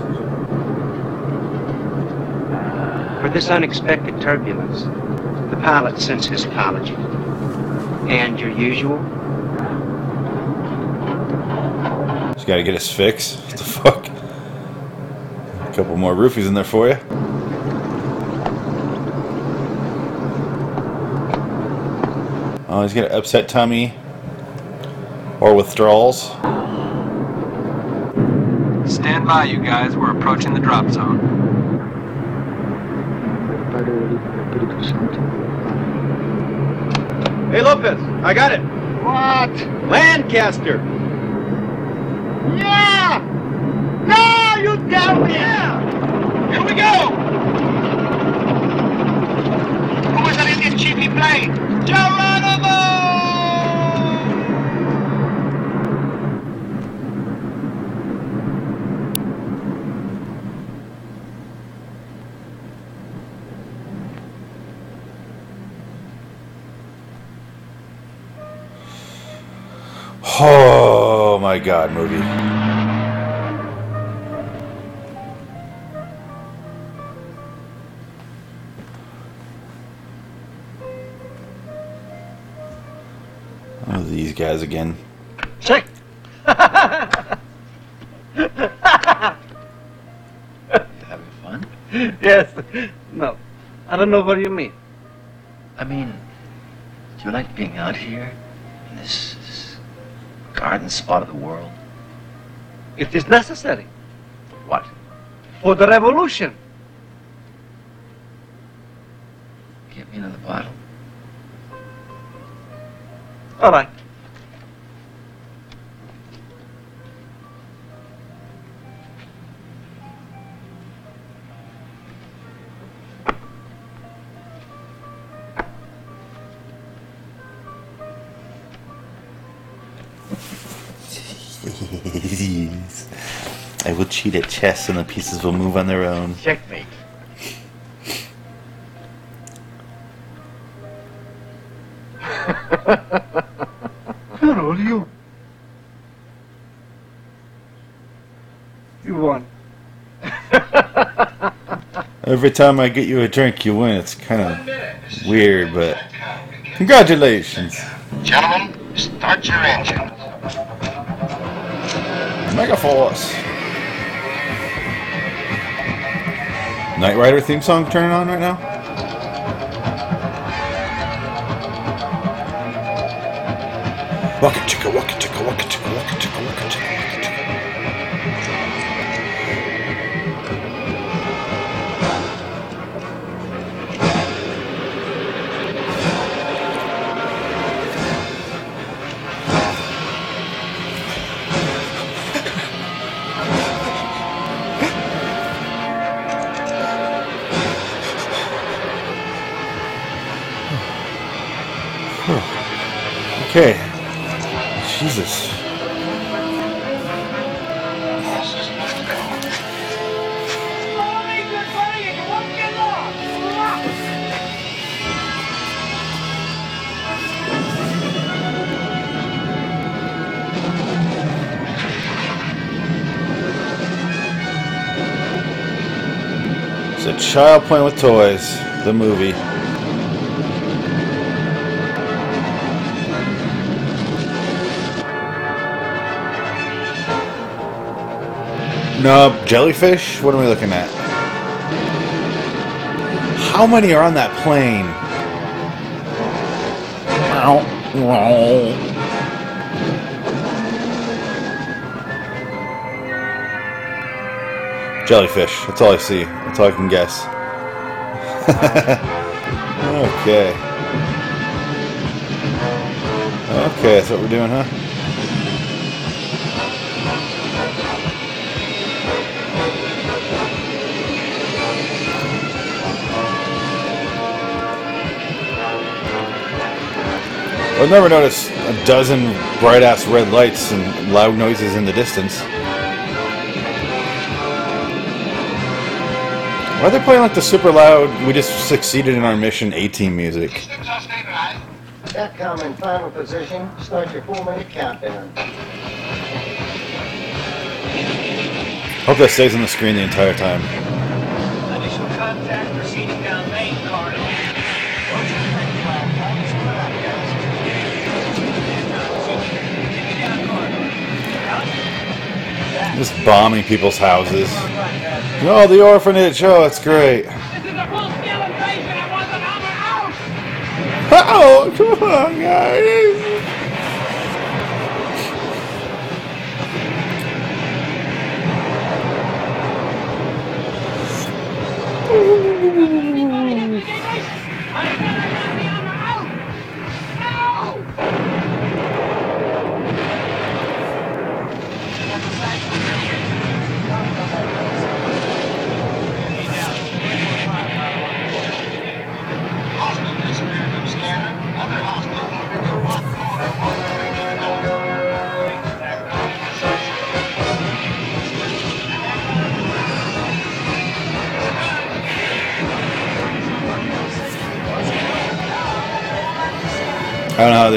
For this unexpected turbulence, the pilot sends his apology. And your usual? Just gotta get his fix. What the fuck? A couple more roofies in there for you. Oh, he's got an upset tummy. Or withdrawals. Stand by, you guys. We're approaching the drop zone. Hey, Lopez, I got it. What? Lancaster. Yeah! No, you damn me! Here we go! Who was that Indian chief he played? Geronimo! Oh my god, movie. Oh, these guys again. Check. Having fun? yes. No. I don't know what you mean. I mean, do you like being out here in this, this garden spot of the world? It is necessary. What? For the revolution. Get me another bottle. All right. Cheat at chess and the pieces will move on their own. Checkmate. Carol, you. You won. Every time I get you a drink, you win. It's kind of weird, but congratulations. Gentlemen, start your engines. Mega Knight Rider theme song turning on right now? Waka chicka, waka Okay. Jesus. It's a child playing with toys. The movie. No, jellyfish? What are we looking at? How many are on that plane? Jellyfish. That's all I see. That's all I can guess. okay. Okay, that's what we're doing, huh? I've never noticed a dozen bright ass red lights and loud noises in the distance. Why are they playing like the super loud, we just succeeded in our mission 18 music? Satcom in final position. Start your four-minute countdown. Hope that stays on the screen the entire time. Just bombing people's houses. Oh, the orphanage. Oh, it's great. Oh, come on, guys.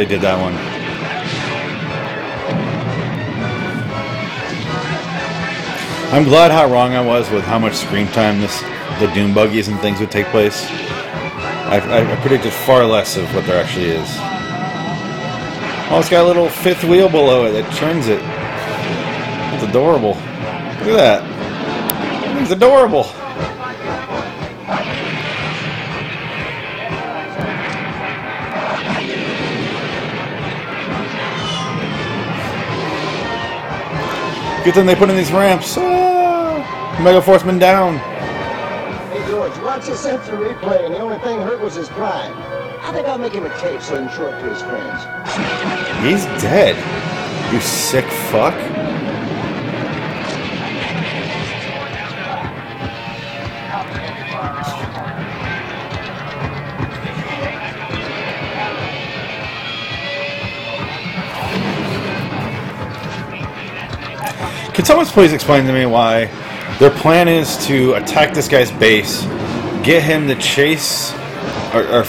They did that one. I'm glad how wrong I was with how much screen time this the Doom buggies and things would take place. I, I, I predicted far less of what there actually is. Oh, it's got a little fifth wheel below it that turns it. It's adorable. Look at that. It's adorable. Good thing they put in these ramps. Ah, Mega Forceman down. Hey, George, watch the sensor replay, and the only thing hurt was his pride. I think I'll make him a tape so he can show it to his friends. He's dead. You sick fuck. Please explain to me why their plan is to attack this guy's base, get him to chase or, or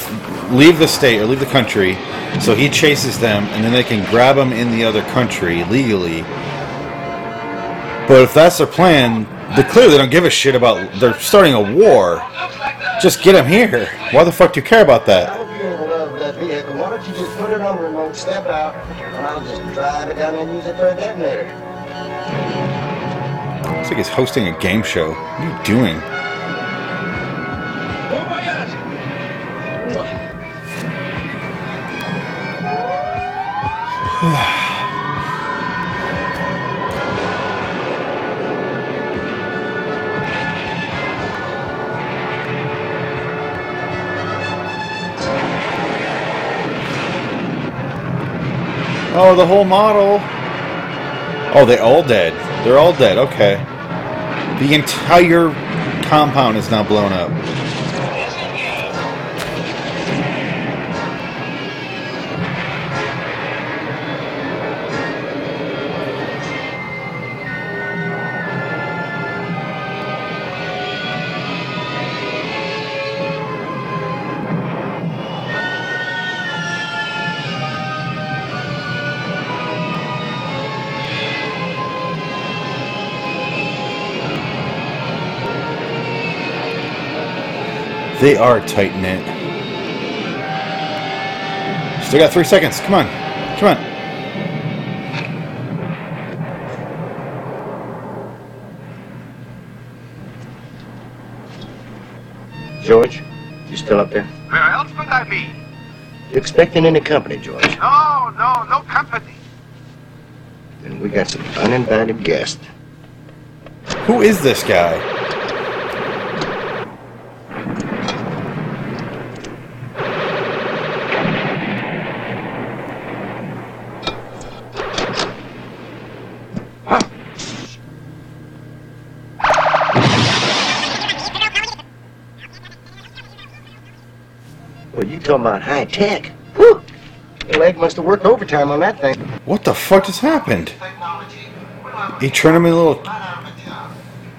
leave the state or leave the country, so he chases them, and then they can grab him in the other country legally. But if that's their plan, they clearly don't give a shit about. They're starting a war. Just get him here. Why the fuck do you care about that? Why don't you just put it on remote, step out, and I'll just drive it down and use it for a detonator. It's like he's hosting a game show. What are you doing? Oh! Oh the whole model. Oh, they all dead. They're all dead. Okay. The entire compound is now blown up. They are tight knit. Still got three seconds. Come on. Come on. George, you still up there? Where else would I be? You expecting any company, George? No, no, no company. Then we got some uninvited guests. Who is this guy? Talking about high tech? Whew! The leg must have worked overtime on that thing. What the fuck just happened? He turned him into little.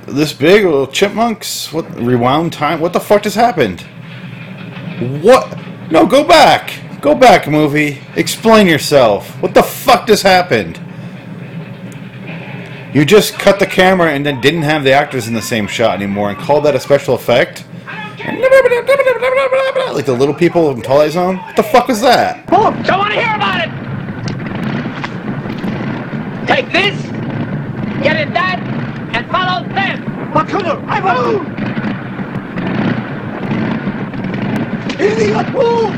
This big little chipmunks? What? Rewound time? What the fuck just happened? What? No, go back! Go back, movie. Explain yourself. What the fuck just happened? You just cut the camera and then didn't have the actors in the same shot anymore and called that a special effect? Like the little people in Twilight Zone? What the fuck was that? Boom! Don't want to hear about it! Take this, get it that, and follow them! Macular, I move! Idiot, move!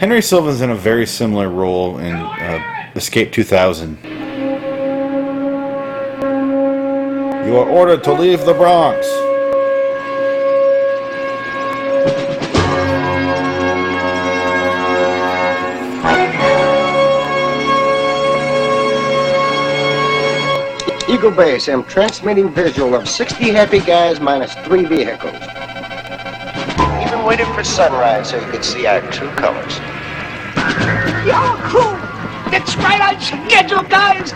Henry Silva's in a very similar role in uh, Escape 2000. You are ordered to leave the Bronx. Eagle Base, I'm transmitting visual of 60 happy guys minus three vehicles. Even waited for sunrise so you could see our true colors. Your crew! It's right on schedule, guys!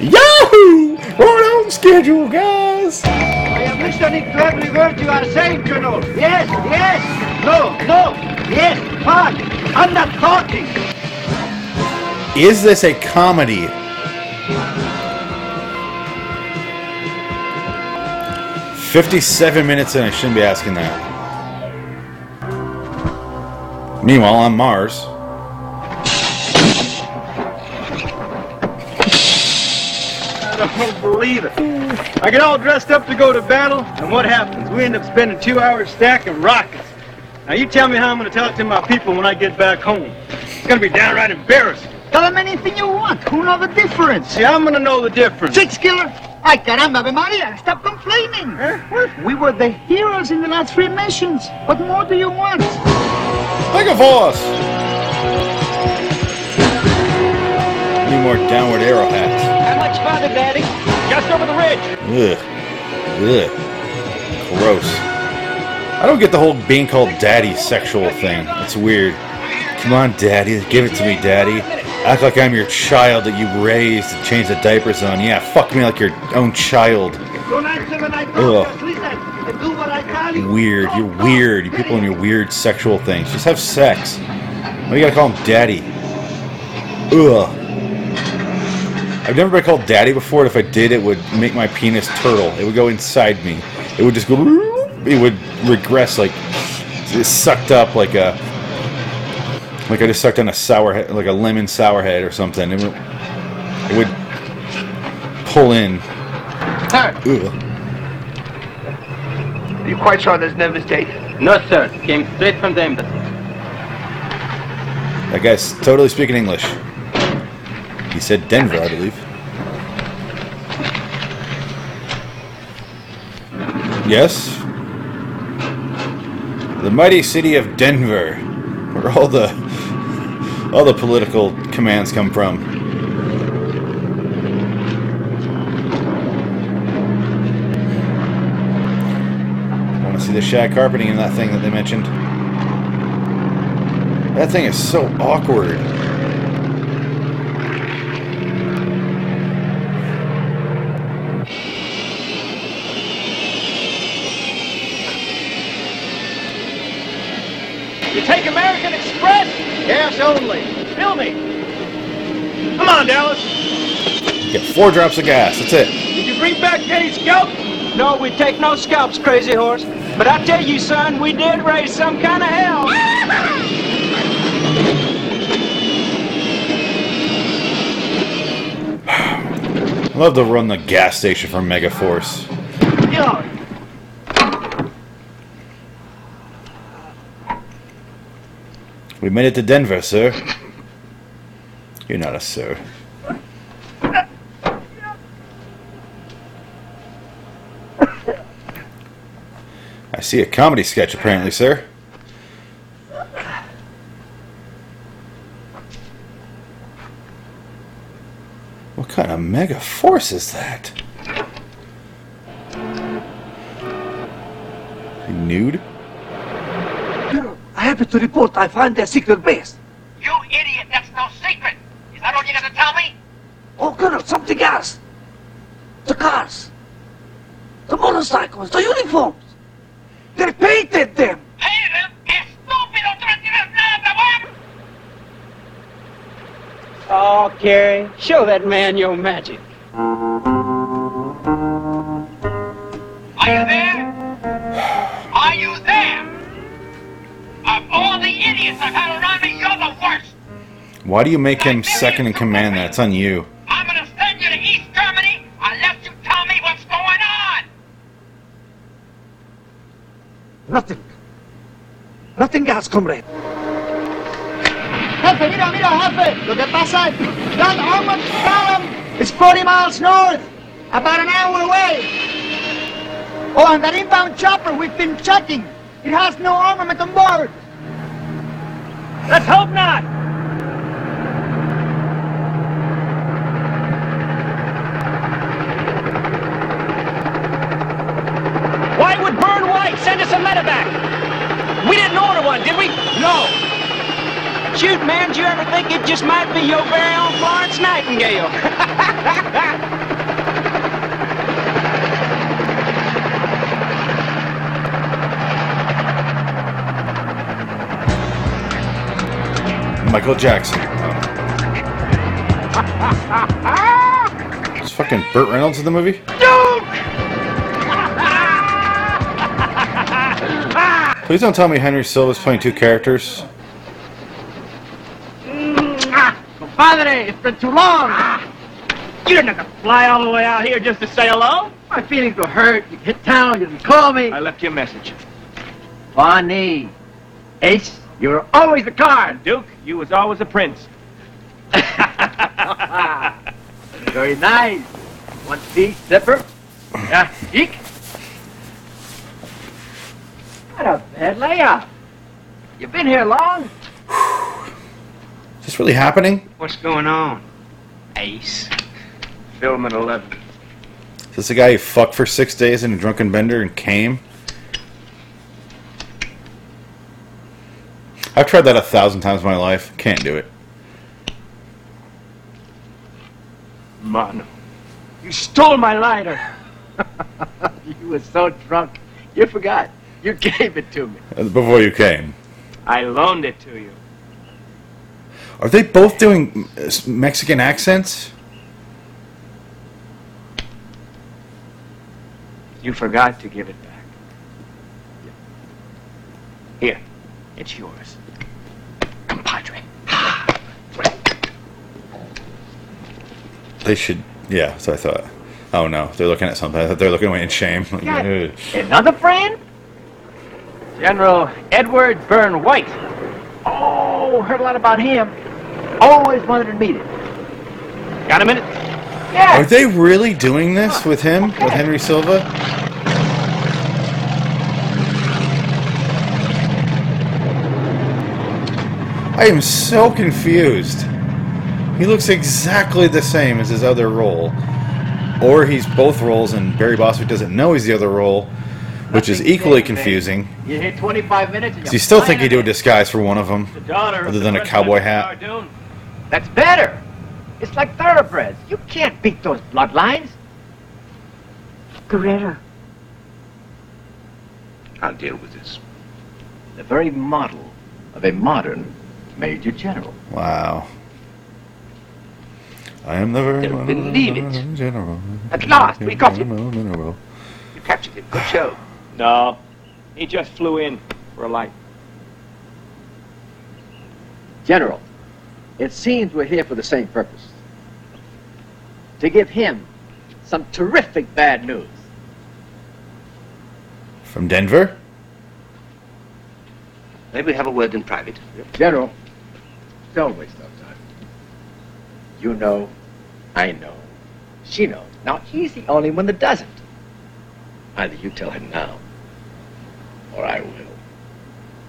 Yahoo! Right on schedule, guys! I am listening to every word you are saying, Colonel. Yes, yes. No, no. Yes, fine. I'm not talking. Is this a comedy? Fifty-seven minutes in, I shouldn't be asking that. Meanwhile, on Mars, I don't believe it. I get all dressed up to go to battle, and what happens? We end up spending two hours stacking rockets. Now you tell me how I'm going to tell it to my people when I get back home. It's going to be downright embarrassing. Tell them anything you want. Who know the difference? See, I'm going to know the difference. Six killer. Ay, caramba, Ave Maria. Stop complaining. We were the heroes in the last three missions. What more do you want? Like a force! Need more downward arrow hats. How much farther, Daddy? Just over the ridge. Ugh. Ugh. Gross. I don't get the whole being called daddy sexual thing. It's weird. Come on, daddy, give it to me, daddy. Act like I'm your child that you raised and changed the diapers on. Yeah, fuck me like your own child. Ugh. Weird. You're weird. You people and your weird sexual things. Just have sex. Why you gotta call him daddy? Ugh. I've never been called daddy before, and if I did, it would make my penis turtle. It would go inside me. It would just go. It would regress like it sucked up like a like I just sucked on a sour head, like a lemon sour head or something. It would, it would pull in. Ugh. Are you quite sure there's no mistake? No, sir. Came straight from the embassy. That guy's totally speaking English. He said Denver, I believe. Yes? The mighty city of Denver, where all the all the political commands come from. I Want to see the shag carpeting in that thing that they mentioned? That thing is so awkward. You take American Express? Cash only. Fill me. Come on, Dallas. Get four drops of gas. That's it. Did you bring back any scalp? No, we take no scalps, crazy horse. But I tell you, son, we did raise some kind of hell. I love to run the gas station for Megaforce. We made it to Denver, sir. You're not a sir. I see a comedy sketch, apparently, sir. What kind of mega force is that? You nude? Colonel, I happen to report I find their secret base. You idiot, that's no secret. Is that all you got to tell me? Oh, Colonel, something else. The cars. The motorcycles, the uniforms. They painted them. painted them. Oh, Carrie, show that man your magic. Are you there? Idiots I've had around me, you're the worst. Why do you make him second in command? That's on you. I'm gonna send you to East Germany unless you tell me what's going on. Nothing. Nothing else, comrade. Jefe, mira, mira, jefe. Lo que pasa es that armored column is 40 miles north, about an hour away. Oh, and that inbound chopper we've been checking. It has no armament on board. Let's hope not. Why would Byrne White send us a medevac? We didn't order one, did we? No. Shoot, man, do you ever think it just might be your very own Florence Nightingale? Michael Jackson. Is fucking Burt Reynolds in the movie? Duke! Please don't tell me Henry Silva's playing two characters. Mm-hmm. Compadre, it's been too long. You didn't have to fly all the way out here just to say hello. My feelings were hurt. You hit town, you didn't call me. I left you a message. Bonnie. Ace, you were always the card. Duke, you was always a prince. Very nice. One piece zipper. Yeah, eek. What a bad layout. You been here long? Is this really happening? What's going on? Ace. Film at 11. Is this the guy who fucked for six days in a drunken bender and came? I've tried that a thousand times in my life. Can't do it. Mano, you stole my lighter. you were so drunk, you forgot. You gave it to me. Uh, Before you came. I loaned it to you. Are they both doing uh, Mexican accents? You forgot to give it back. Here, it's yours. Compadre. They should. Yeah, So I thought. Oh no, they're looking at something. I thought they're looking away in shame. Another friend? General Edward Byrne White. Oh, heard a lot about him. Always wanted to meet him. Got a minute? Are they really doing this with him, with Henry Silva? I am so confused. He looks exactly the same as his other role. Or he's both roles and Barry Bostwick doesn't know he's the other role, which is equally confusing. You hit 25 minutes and you're still think he'd do a disguise for one of them, daughter of other the than a cowboy hat? That's better. It's like thoroughbreds. You can't beat those bloodlines. Guerrera. I'll deal with this. The very model of a modern major general. Wow. I am the very Don't believe it. general. At last, we got him. General. You captured him. Good show. No, he just flew in for a light. General, it seems we're here for the same purpose. To give him some terrific bad news. From Denver? Maybe we have a word in private. General, don't waste our time. You know, I know, she knows. Now, he's the only one that doesn't. Either you tell him now, or I will.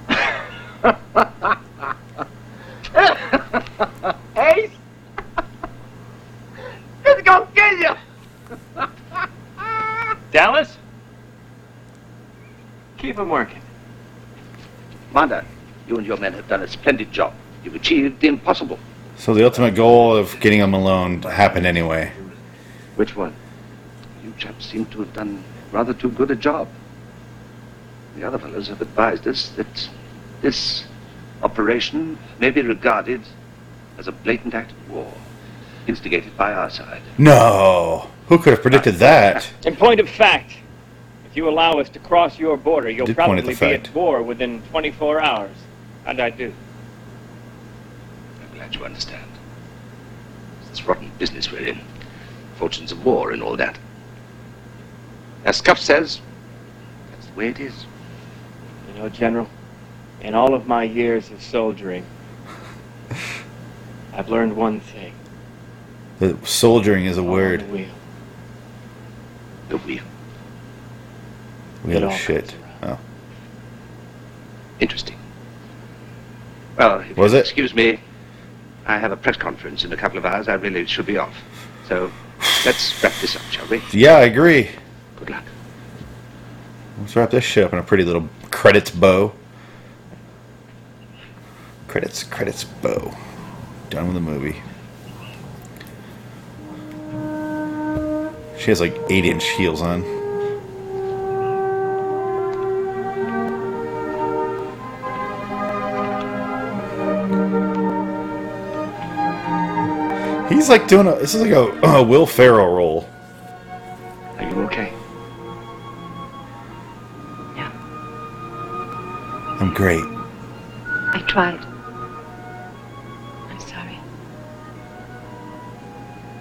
Ace! It's gonna kill you! Dallas? Keep him working. Commander, you and your men have done a splendid job. You've achieved the impossible. So the ultimate goal of getting him alone happened anyway. Which one? You chaps seem to have done rather too good a job. The other fellows have advised us that this operation may be regarded as a blatant act of war, instigated by our side. No! Who could have predicted ah. that? In point of fact, if you allow us to cross your border, you'll Did point at probably the be fact. at war within 24 hours. How'd I do? I'm you understand. It's this rotten business we're in. Fortunes of war and all that. As Scuff says, that's the way it is. You know, General, in all of my years of soldiering, I've learned one thing. The soldiering is a On word. the wheel. The wheel. Wheel of shit. Oh. Interesting. Well, if Was you'll it? excuse me, I have a press conference in a couple of hours. I really should be off. So let's wrap this up, shall we? Yeah, I agree. Good luck. Let's wrap this shit up in a pretty little credits bow. Credits, credits bow. Done with the movie. She has like 8 inch heels on. He's like doing a. This is like a, a Will Ferrell role. Are you okay? Yeah. I'm great. I tried. I'm sorry.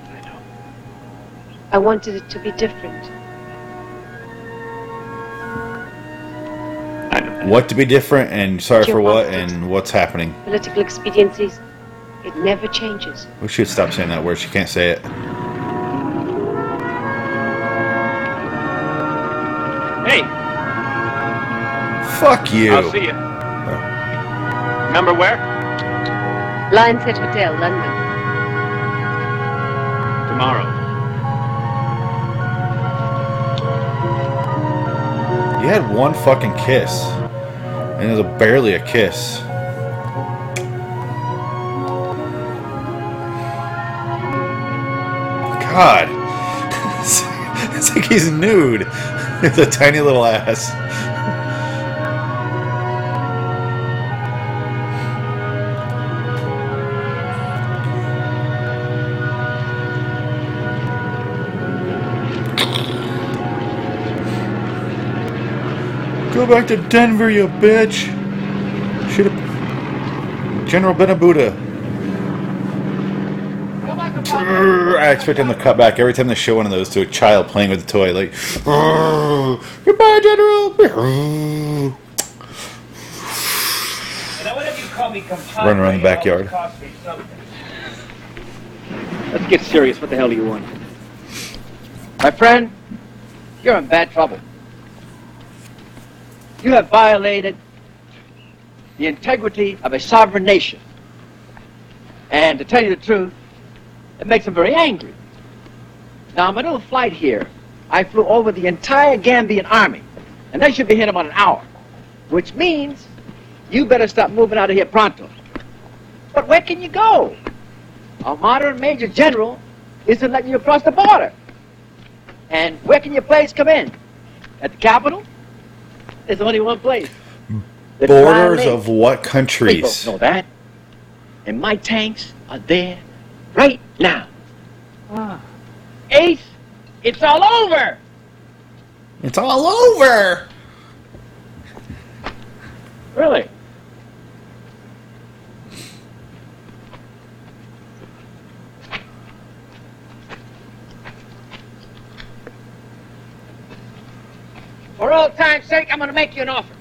I know. I wanted it to be different. What to be different and sorry Your for what and what's happening. Political expediencies, it never changes. We should stop saying that word. She can't say it. Hey, Fuck you. I'll see you. Remember where? Lions Head Hotel, London. Tomorrow. You had one fucking kiss. And it was barely a kiss. God. It's like he's nude. With a tiny little ass. Go back to Denver, you bitch. Should have. General Benabuda. I expect him to cut back every time they show one of those to a child playing with a toy. Like, goodbye, General. Run around the backyard. Let's get serious. What the hell do you want? My friend, you're in bad trouble. You have violated the integrity of a sovereign nation. And to tell you the truth, it makes them very angry. Now, on my little flight here, I flew over the entire Gambian army, and they should be here in about an hour, which means you better stop moving out of here pronto. But where can you go? A modern major general isn't letting you across the border. And where can your planes come in? At the capital? There's only one place. The Borders of what countries? both know that. And my tanks are there right now. Ace, it's all over. It's all over. Really? For all time's sake, I'm going to make you an offer.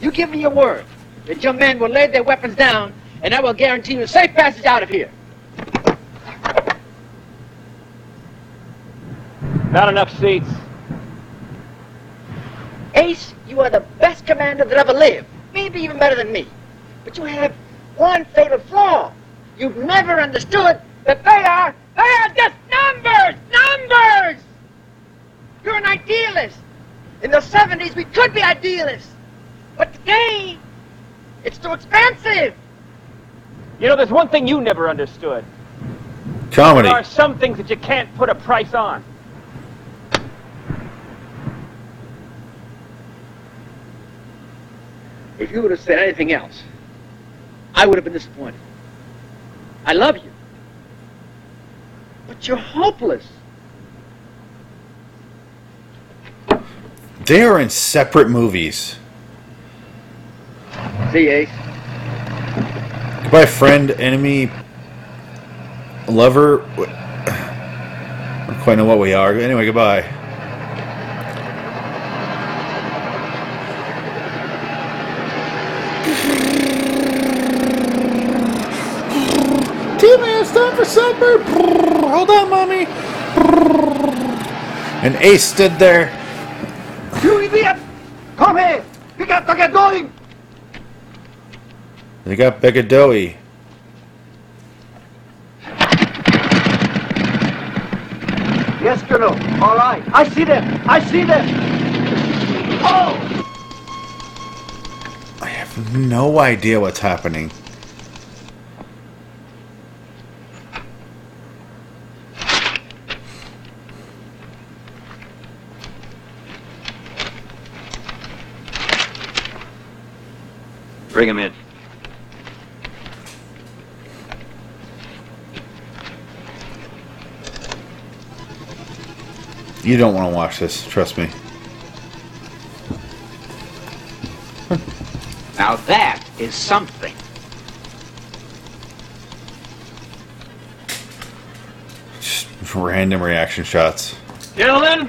You give me your word that your men will lay their weapons down, and I will guarantee you a safe passage out of here. Not enough seats. Ace, you are the best commander that ever lived. Maybe even better than me. But you have one fatal flaw. You've never understood that they are, they are just numbers! Numbers! You're an idealist. In the 70s, we could be idealists. But today, it's too expensive. You know, there's one thing you never understood. Comedy. There are some things that you can't put a price on. If you would have said anything else, I would have been disappointed. I love you. But you're hopeless. They are in separate movies. See, Ace? Goodbye, friend, enemy, lover. I don't quite know what we are. Anyway, goodbye. Timmy, it's time for supper. Hold on, mommy. And Ace stood there. You idiot! Come here! We got to get going! They got Begadoey. Yes, Colonel. All right. I see them. I see them. Oh! I have no idea what's happening. Bring him in. You don't want to watch this, trust me. Now that is something. Just random reaction shots. Gentlemen,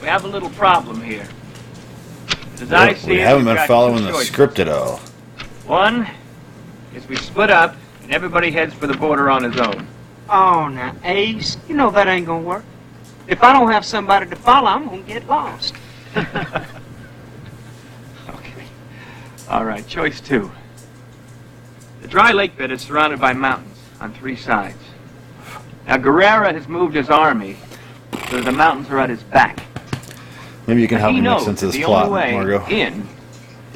we have a little problem here. As I see we it, haven't been following the choices. script at all. One is we split up and everybody heads for the border on his own. Oh, now, Ace, you know that ain't gonna work. If I don't have somebody to follow, I'm gonna get lost. Okay. All right, choice two. The dry lake bed is surrounded by mountains on three sides. Now, Guerrera has moved his army so the mountains are at his back. Maybe you can help he me make sense of this plot, Margot. in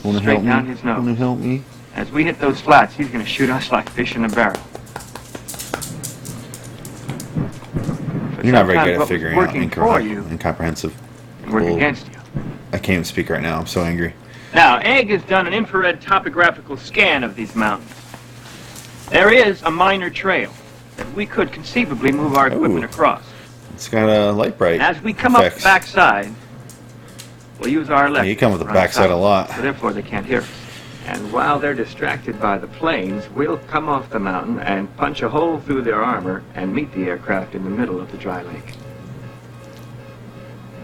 Wanna help down me? his nose. Wanna help me? As we hit those flats, he's going to shoot us like fish in a barrel. You're not very good at figuring out incorrect, you incomprehensive. work against you. I can't even speak right now. I'm so angry. Now, Egg has done an infrared topographical scan of these mountains. There is a minor trail that we could conceivably move our equipment across. It's got a light bright. As we come up effects. the backside, we'll use our left. you come with the backside a lot. So therefore, they can't hear us. And while they're distracted by the planes, we'll come off the mountain and punch a hole through their armor and meet the aircraft in the middle of the dry lake.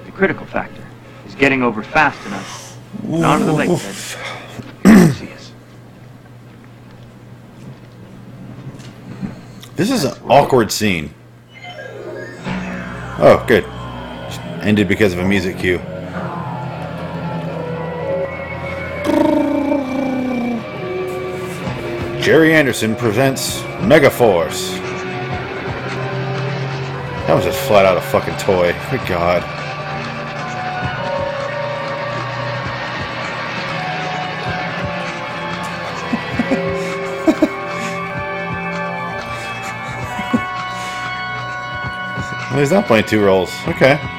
The critical factor is getting over fast enough and onto the lake bed. to see us. This is an awkward scene. Oh, good. Ended because of a music cue. Jerry Anderson presents Megaforce. That was just flat out a fucking toy. Good God. He's not playing two roles. Okay.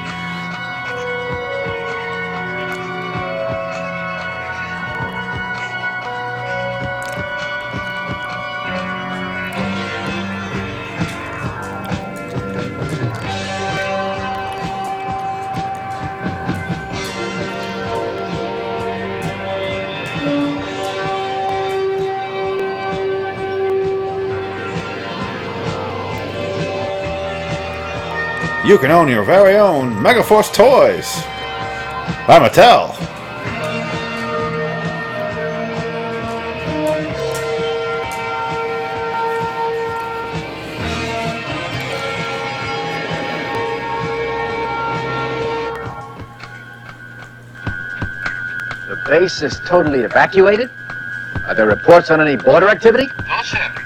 You can own your very own Megaforce toys by Mattel. The base is totally evacuated? Are there reports on any border activity? No,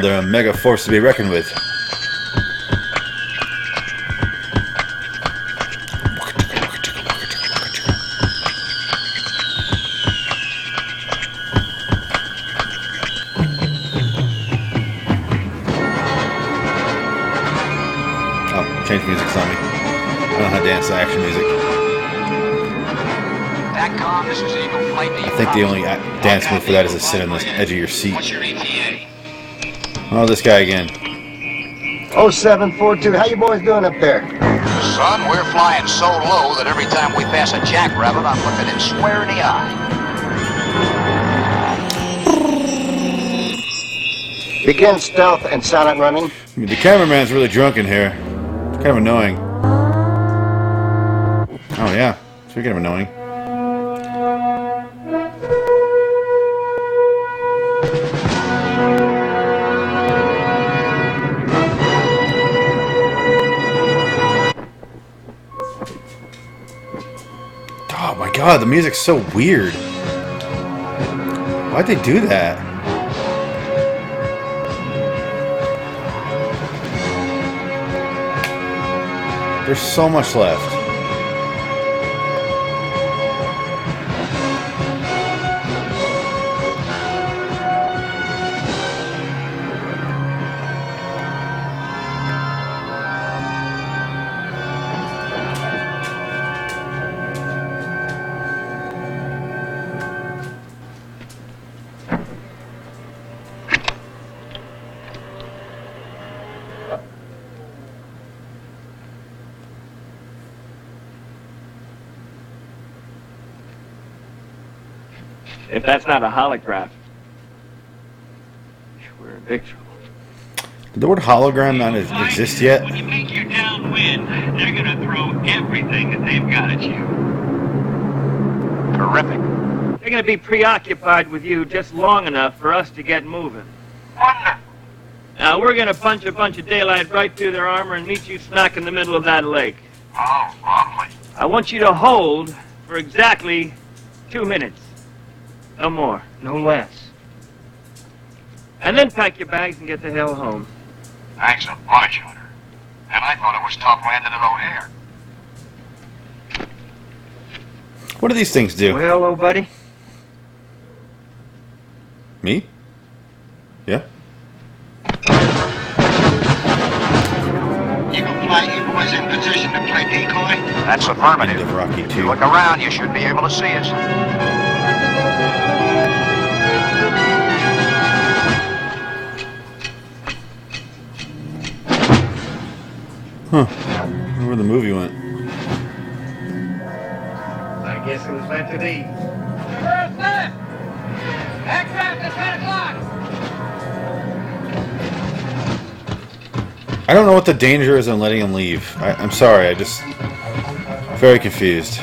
they're a mega force to be reckoned with. Oh, change music's on me. I don't know how to dance to action music. TACCOM, this is Eagle I think the only a- dance move for that is to sit on the edge of your seat. Oh, this guy again. 0742, how you boys doing up there? Son, we're flying so low that every time we pass a jackrabbit, I'm looking it square in the eye. Begin stealth and silent running. I mean, the cameraman's really drunk in here. It's kind of annoying. Oh, yeah. Speaking of annoying. God, the music's so weird. Why'd they do that? There's so much left. If that's not a holograph, we're in big trouble. Did the word hologram not exist yet? When you make your downwind, they're gonna throw everything that they've got at you. Terrific. They're going to be preoccupied with you just long enough for us to get moving. Now, we're going to punch a bunch of daylight right through their armor and meet you smack in the middle of that lake. Oh, lovely. I want you to hold for exactly two minutes. No more. No less. And then pack your bags and get the hell home. Thanks a bunch, Hunter. And I thought it was tough landing at O'Hare. What do these things do? Well, old buddy, Me? Yeah. Eagle Flight, Eagle was in position to play decoy. That's affirmative. End of Rocky If you look around, you should be able to see us. Huh. Where the movie went. I guess it was meant to be. Reverse left! Aircraft at 10 o'clock! I don't know what the danger is in letting him leave. I, I'm sorry. I just very confused.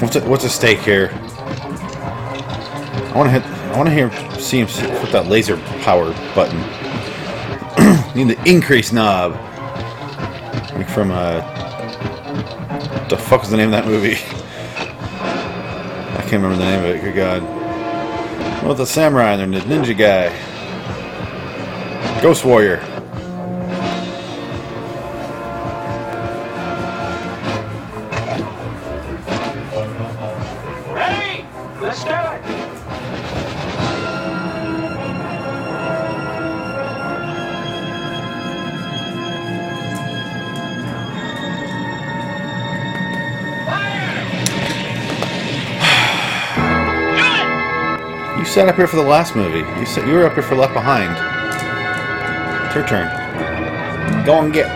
What's a, what's at stake here? I want to hit. I want to hear see him put that laser power button. Need the increase knob. Like from uh, the fuck is the name of that movie? I can't remember the name of it. Good God. Well, the samurai and the ninja guy. Ghost Warrior. Up here for the last movie. You said you were up here for Left Behind. It's your turn. Go and get.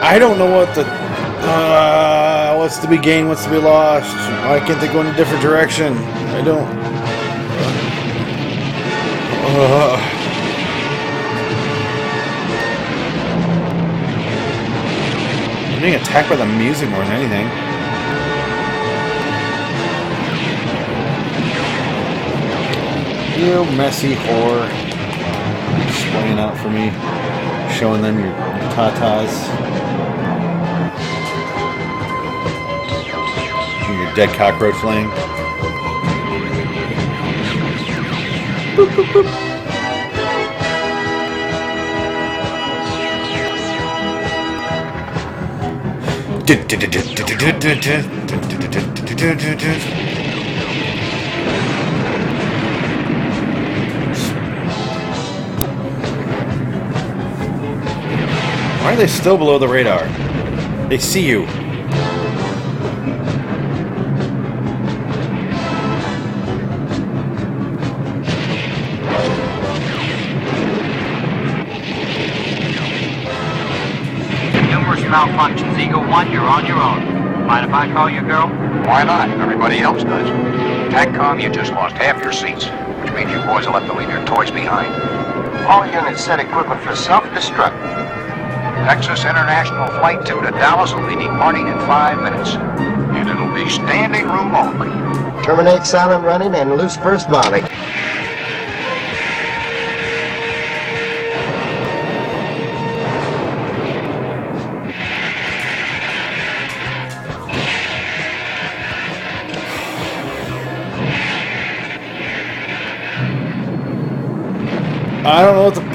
I don't know what the. Uh, what's to be gained, what's to be lost. Why can't they go in a different direction? I don't. Uh, I'm being attacked by the music more than anything. You messy whore. Swaying out for me. Showing them your tatas. Your dead cockroach laying. Boop, boop, boop. Why are they still below the radar? They see you. Numerous malfunctions. Eagle 1, you're on your own. Mind if I call you girl? Why not? Everybody else does. TACCOM, you just lost half your seats, which means you boys will have to leave your toys behind. All units set equipment for self-destruct. Texas International Flight 2 to Dallas will be departing in five minutes. And it'll be standing room only. Terminate silent running and loose first volley.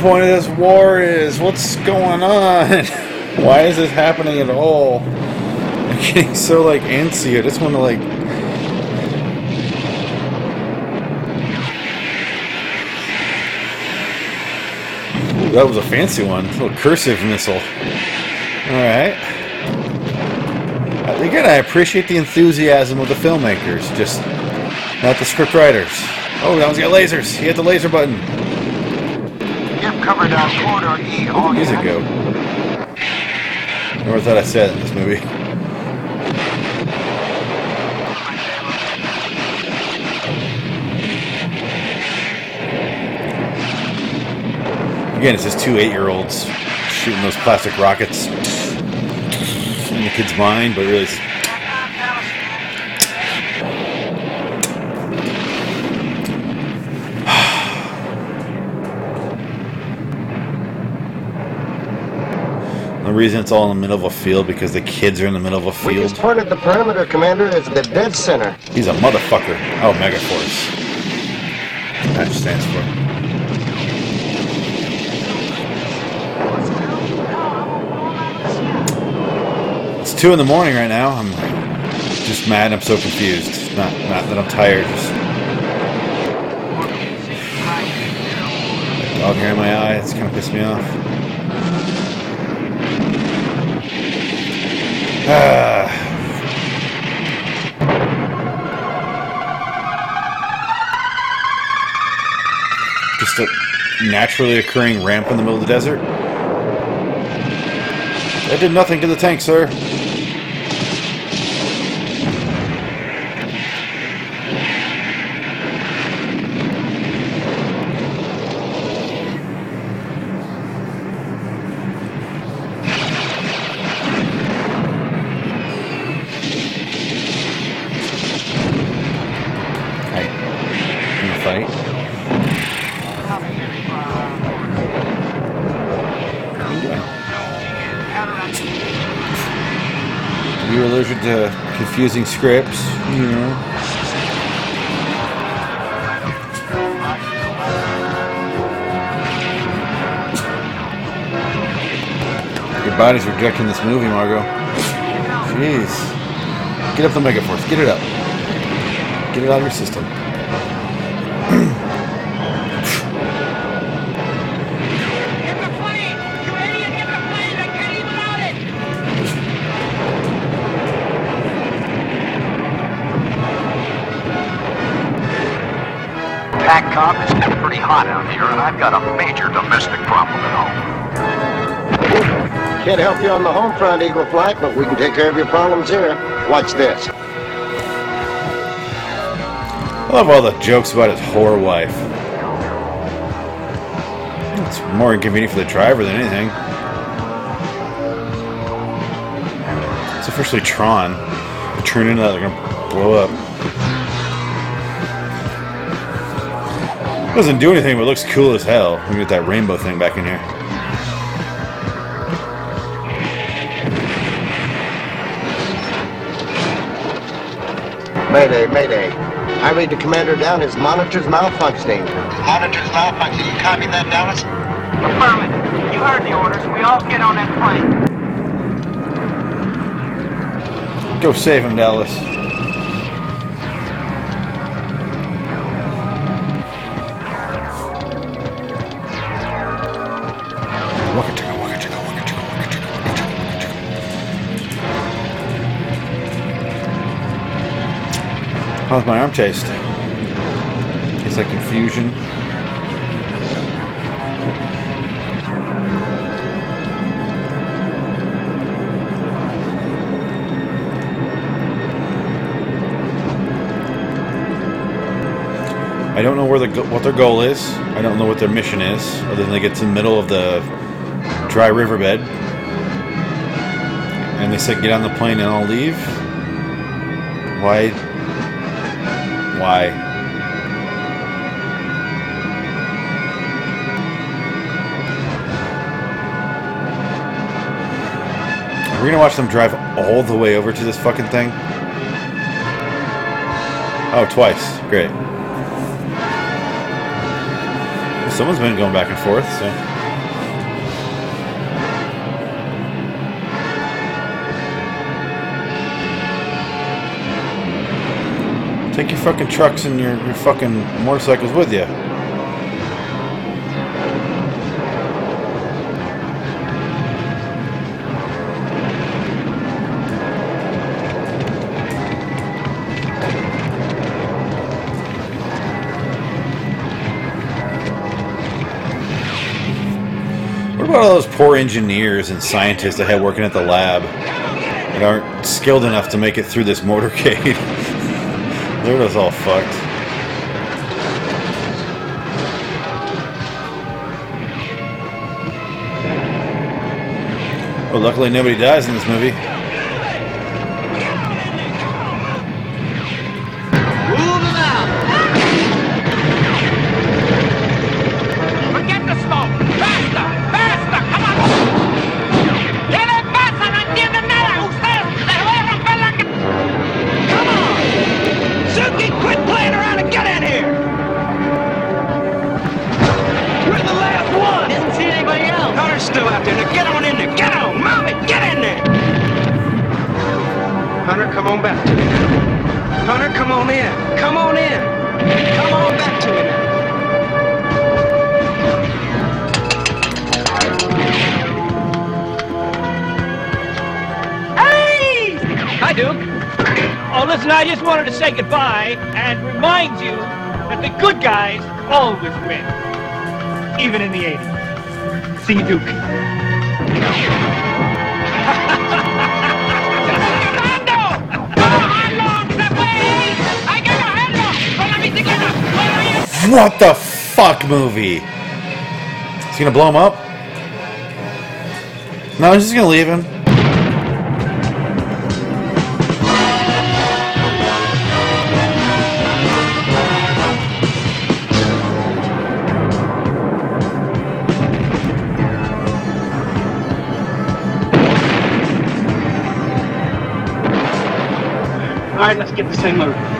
Point of this war is. What's going on? Why is this happening at all? I'm getting so like antsy. I just want to like. Ooh, that was a fancy one. A little cursive missile. All right. Uh, Again, I appreciate the enthusiasm of the filmmakers, just not the script writers. Oh, that one's got lasers. He hit the laser button. Cover down corridor E. Where'd All music go? Never thought I said it in this movie. Again, it's just two eight-year-olds shooting those plastic rockets in the kid's mind, but really, reason it's all in the middle of a field because the kids are in the middle of a We field. just pointed the perimeter commander as the dead center. He's a motherfucker. Oh, Megaforce. That stands for. It's two in the morning right now. I'm just mad. I'm so confused. Not not that I'm tired. Just dog hair in my eye. It's kind of pissed me off. Just a naturally occurring ramp in the middle of the desert. That did nothing to the tank, sir. Confusing scripts, you know. Your body's rejecting this movie, Margot. Jeez. Get up the Megaforce. Get it up. Get it out of your system. TACCOM, it's getting pretty hot out here, and I've got a major domestic problem at home. Can't help you on the home front, Eagle Flight, but we can take care of your problems here. Watch this. I love all the jokes about his whore wife. It's more inconvenient for the driver than anything. It's officially Tron. Turn into that, they're gonna blow up. Doesn't do anything, but looks cool as hell. Let me get that rainbow thing back in here. Mayday, mayday. I read the commander down. His monitor's malfunctioning. Monitor's malfunctioning. You copy that, Dallas? Affirmative. You heard the orders. We all get on that plane. Go save him, Dallas. How's my arm taste? Tastes like confusion. I don't know where the what their goal is. I don't know what their mission is, other than they get to the middle of the dry riverbed, and they said get on the plane and I'll leave. Why? Why? Are we gonna watch them drive all the way over to this fucking thing? Oh, twice. Great. Someone's been going back and forth, so. Take your fucking trucks and your, your fucking motorcycles with you. What about all those poor engineers and scientists I had working at the lab that aren't skilled enough to make it through this motorcade? They're all fucked. Well, luckily nobody dies in this movie. Say goodbye and remind you that the good guys always win. Even in the 80s. See you, Duke. What the fuck movie? Is he gonna blow him up? No, he's just gonna leave him. Let's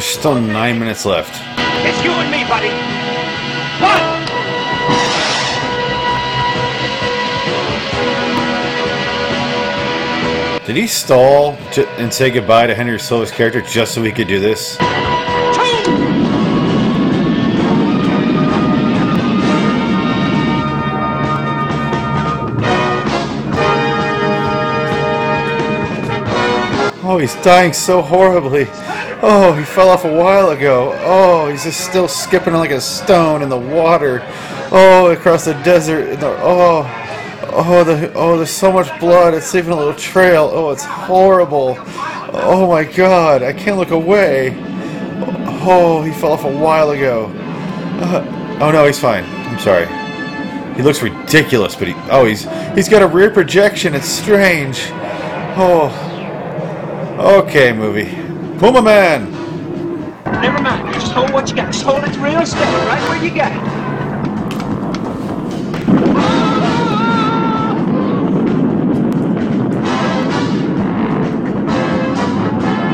There's still nine minutes left. It's you and me, buddy. One! Did he stall to, and say goodbye to Henry Silva's character just so he could do this? Oh, he's dying so horribly. Oh, he fell off a while ago. Oh, he's just still skipping like a stone in the water. Oh, across the desert. the- Oh, oh, the oh, there's so much blood. It's leaving a little trail. Oh, it's horrible. Oh my God, I can't look away. Oh, he fell off a while ago. Uh, oh no, he's fine. I'm sorry. He looks ridiculous, but he oh he's he's got a rear projection. It's strange. Oh. Okay, movie. Puma Man. Never mind. Just hold what you got. Just hold it real steady, right where you got it.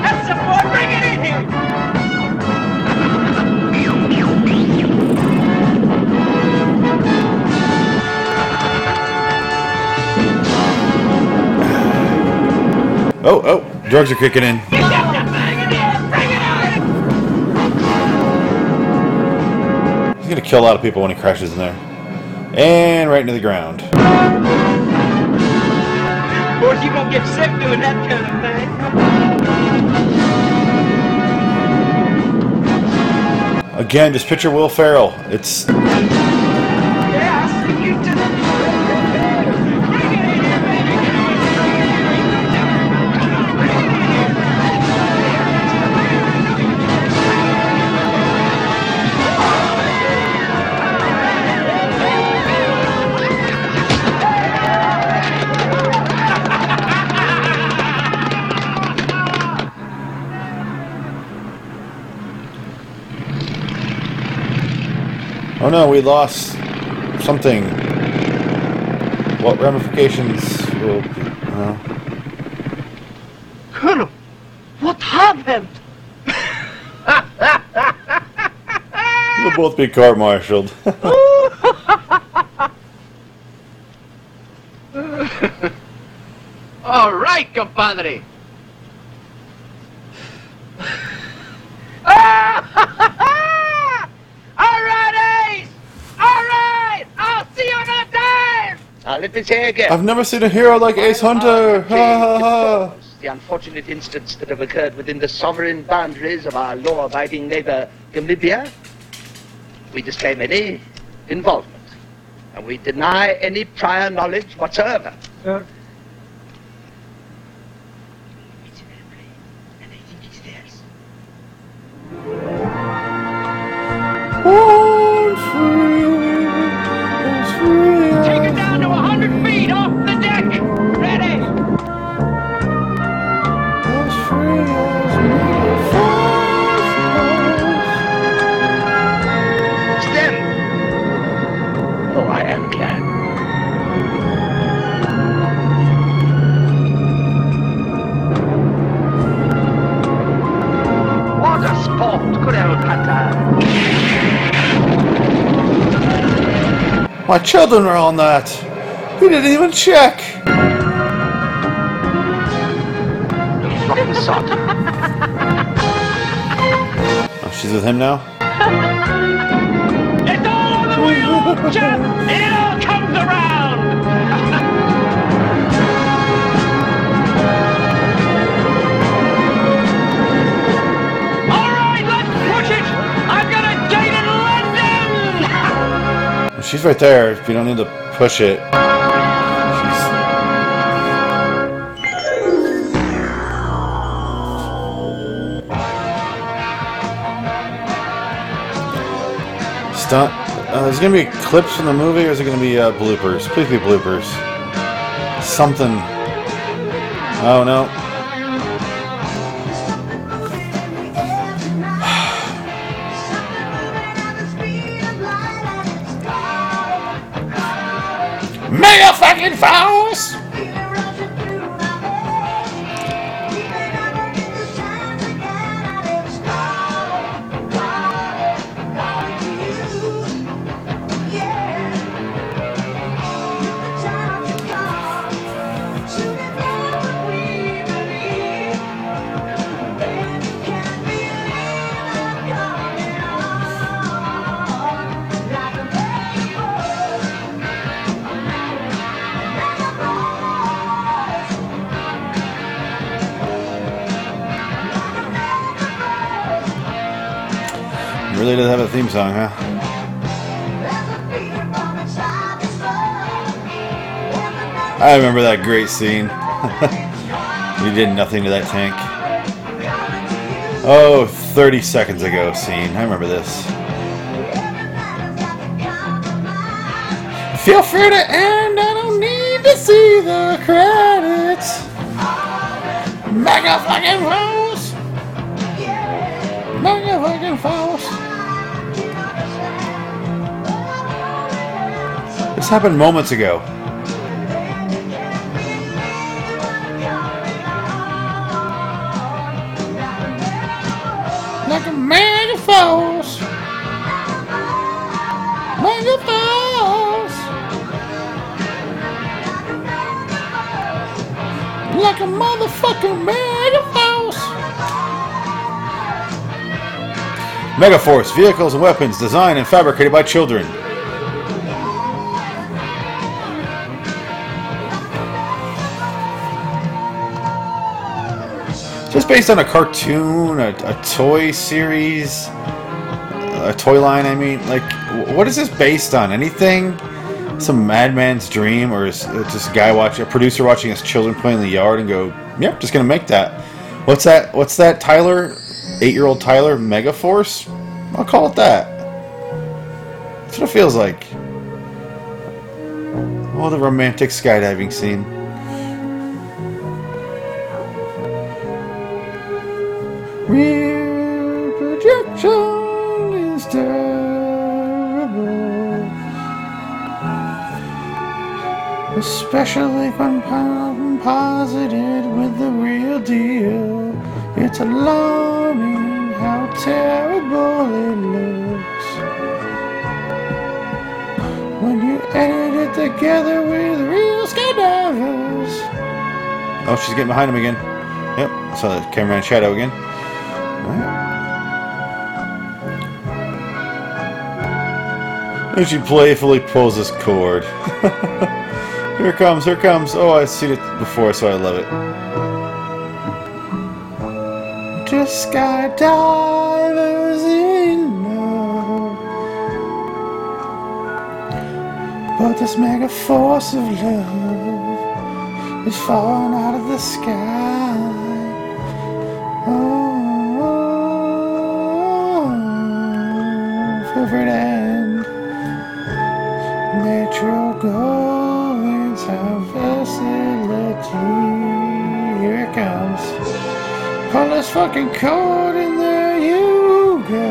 That's the boy. Bring it in here. Oh, oh, drugs are kicking in. Kill a lot of people when he crashes in there. And right into the ground. Boy, you gonna get sick doing that kind of thing. Again, just picture Will Ferrell. It's no, we lost something. What ramifications will? Uh, Colonel, what happened? we'll both be court-martialed. All right, compadre. All right, Ace. All right. I'll see you another time. Now, let me say again. I've never seen a hero like Ace Hunter. Ah, ha ha ha. the unfortunate incidents that have occurred within the sovereign boundaries of our law-abiding neighbor, Gamibia, we disclaim any involvement, and we deny any prior knowledge whatsoever. Sir? My children are on that. He didn't even check. Fucking sod. Oh, she's with him now. It's all over you, Jeff! It all comes around! She's right there. If you don't need to push it. Stunt. Uh, is it gonna be clips from the movie, or is it gonna be uh, bloopers? Please be bloopers. Something. Oh no. I remember that great scene. we did nothing to that tank. Oh, 30 seconds ago scene. I remember this. Feel free to end, I don't need to see the credits. Mega fucking Force! Mega fucking Force! This happened moments ago. Megaforce, vehicles and weapons designed and fabricated by children. Just based on a cartoon, a, a toy series, a toy line, I mean, like, what is this based on? Anything? Some madman's dream, or is it just a guy watching, a producer watching his children play in the yard and go, "Yep, just gonna make that." What's that? What's that? Tyler, eight-year-old Tyler, Megaforce. I'll call it that. That's what it feels like. Oh, the romantic skydiving scene. Real projection is terrible, especially when composited with the real deal. It's alarming how terrible it looks when you edit it together with real skydivers. Oh, she's getting behind him again. Yep, I saw the cameraman shadow again. And she playfully pulls this cord. Here comes, here comes. Oh, I've seen it before, so I love it. Skydivers in love. But this mega force of love is falling out of the sky. Fucking cord in there you go.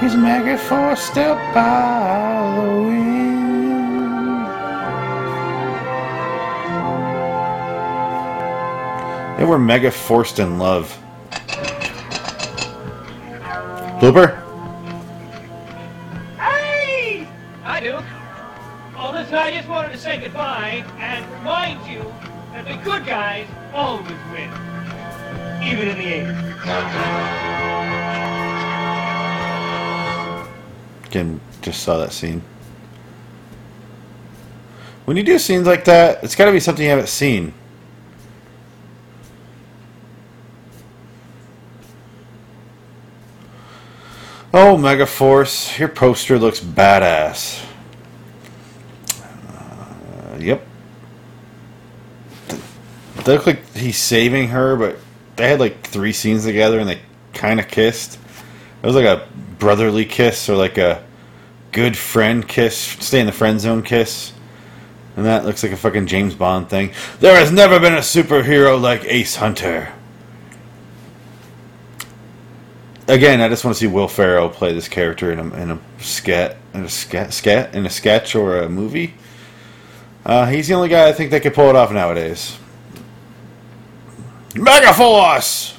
He's mega forced up by the wind. They were mega forced in love. Blooper? That scene. When you do scenes like that, it's got to be something you haven't seen. Oh, Megaforce, your poster looks badass. Uh, yep. They look like he's saving her, but they had like three scenes together and they kind of kissed. It was like a brotherly kiss or like a good friend kiss, stay in the friend zone kiss. And that looks like a fucking James Bond thing. There has never been a superhero like Ace Hunter. Again, I just want to see Will Ferrell play this character in a in a scat in a scat in a sketch or a movie. Uh, he's the only guy I think that could pull it off nowadays. Megaforce!